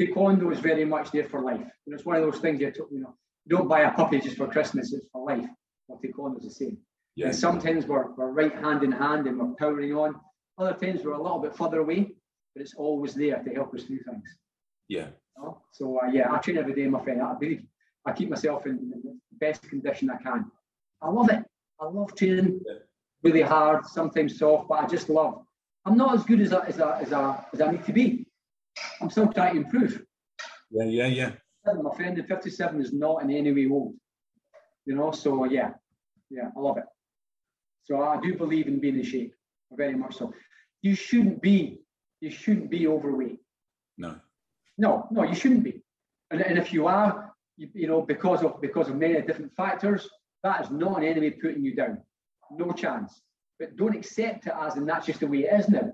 Taekwondo is very much there for life. You know, it's one of those things you, to- you know, you don't buy a puppy just for Christmas, it's for life. Well, Taekwondo is the same. Yeah. And sometimes we're, we're right hand in hand and we're powering on. Other times we're a little bit further away, but it's always there to help us through things. Yeah. you know? So uh, yeah, I train every day, my friend. I believe I keep myself in the best condition I can. I love it. I love training really hard, sometimes soft, but I just love. I'm not as good as I, as I, as I, as I need to be. I'm still trying to improve. Yeah, yeah, yeah. My friend, and 57 is not in any way old. You know, so yeah, yeah, I love it. So I do believe in being in shape, very much so. You shouldn't be, you shouldn't be overweight. No. No, no, you shouldn't be. And, and if you are, you, you know, because of because of many different factors, that is not any way putting you down. No chance. But don't accept it as and that's just the way it is now.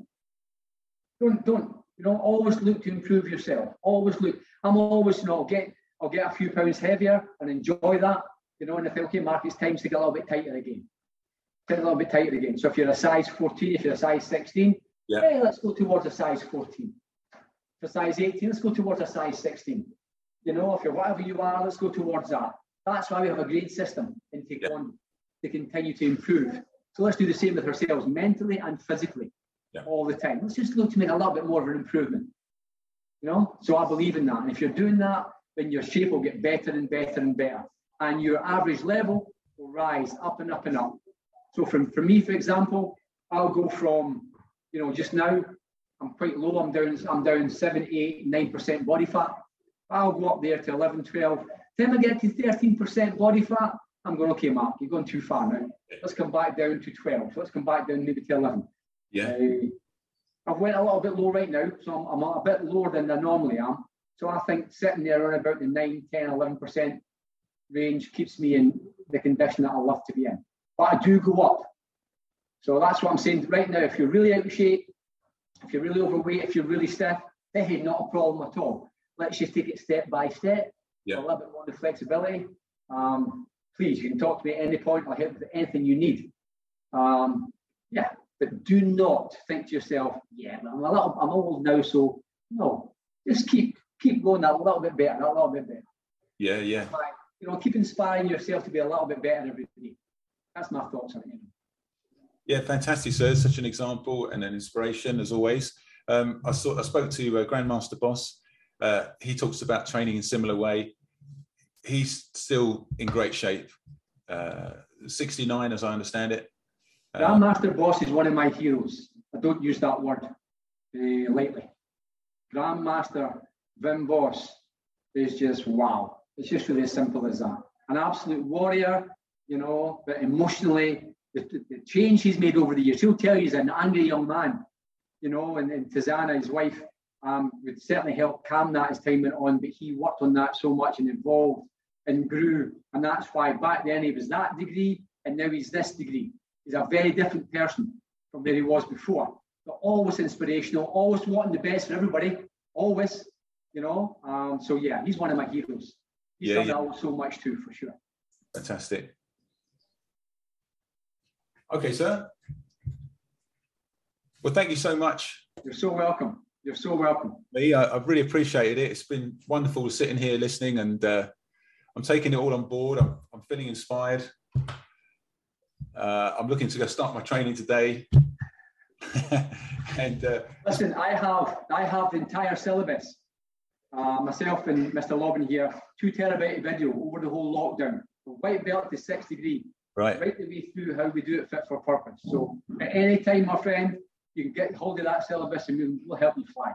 Don't don't you know always look to improve yourself. Always look. I'm always you know I'll get I'll get a few pounds heavier and enjoy that. You know, and I think okay, Mark, it's time to get a little bit tighter again. Get a little bit tighter again. So if you're a size 14, if you're a size 16, Yeah. hey, let's go towards a size 14 for size 18, let's go towards a size 16. You know, if you're whatever you are, let's go towards that. That's why we have a great system in Taekwondo to continue to improve. So let's do the same with ourselves mentally and physically all the time. Let's just look to make a little bit more of an improvement. You know, so I believe in that. And if you're doing that, then your shape will get better and better and better. And your average level will rise up and up and up. So from for me, for example, I'll go from, you know, just now, I'm quite low. I'm down, I'm down seven, eight, nine percent body fat. I'll go up there to 11, 12. Then I get to 13% body fat. I'm going, okay, Mark, you're going too far now. Let's come back down to 12. Let's come back down maybe to 11. Yeah. Uh, I've went a little bit low right now, so I'm, I'm a bit lower than I normally am. So I think sitting there around about the 9, 10, 11% range keeps me in the condition that I love to be in. But I do go up. So that's what I'm saying right now. If you're really out of shape, if you're really overweight, if you're really stiff, hey, not a problem at all. Let's just take it step by step. Yeah. A little bit more of flexibility. Um, please, you can talk to me at any point. I'll help with anything you need. Um, yeah, but do not think to yourself, yeah, but I'm a little, I'm old now, so no. Just keep keep going a little bit better, a little bit better. Yeah, yeah. Like, you know, keep inspiring yourself to be a little bit better every day. That's my thoughts on it. Yeah, fantastic, sir. Such an example and an inspiration as always. Um, I saw, I spoke to uh, Grandmaster Bos. Uh, he talks about training in similar way. He's still in great shape. Uh, 69, as I understand it. Uh, Grandmaster Bos is one of my heroes. I don't use that word uh, lightly. Grandmaster Wim Bos is just wow. It's just really as simple as that. An absolute warrior, you know, but emotionally, the, the, change he's made over the years. He'll tell you he's an angry young man, you know, and, and Tizana, his wife, um, would certainly help calm that as time went on, but he worked on that so much and evolved and grew. And that's why back then he was that degree and now he's this degree. He's a very different person from where he was before, but always inspirational, always wanting the best for everybody, always, you know. Um, so yeah, he's one of my heroes. He's Yeah, done yeah. so much too, for sure. Fantastic. Okay, sir. Well, thank you so much. You're so welcome. You're so welcome. Me, I, I've really appreciated it. It's been wonderful sitting here listening, and uh, I'm taking it all on board. I'm, I'm feeling inspired. Uh, I'm looking to go start my training today. and uh, Listen, I have I have the entire syllabus. Uh, myself and Mr. Lobbin here, two terabyte video over the whole lockdown, from white belt to six degree, right, right the way through how we do it fit for purpose. So at any time, my friend, you can get hold of that syllabus and we'll, help you fly.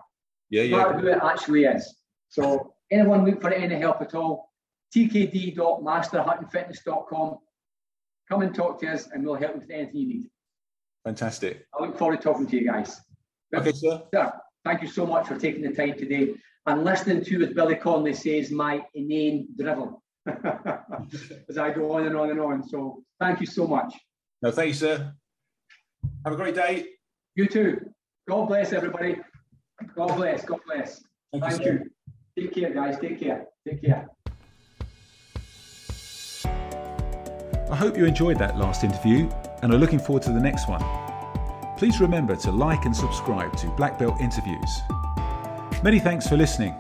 yeah, yeah, who it actually is. So anyone look for any help at all, tkd.masterhuttonfitness.com. Come and talk to us and we'll help you with anything you need. fantastic. I look forward to talking to you guys. Okay, sir. Sir, thank you so much for taking the time today and listening to, as Billy Connolly says, my inane drivel as I go on and on and on. So thank you so much. No, thank you, sir. Have a great day. You too. God bless everybody. God bless. God bless. Thank you, Thank sir. you. Take care, guys. Take care. Take care. I hope you enjoyed that last interview and are looking forward to the next one. Please remember to like and subscribe to Black Belt Interviews. Many thanks for listening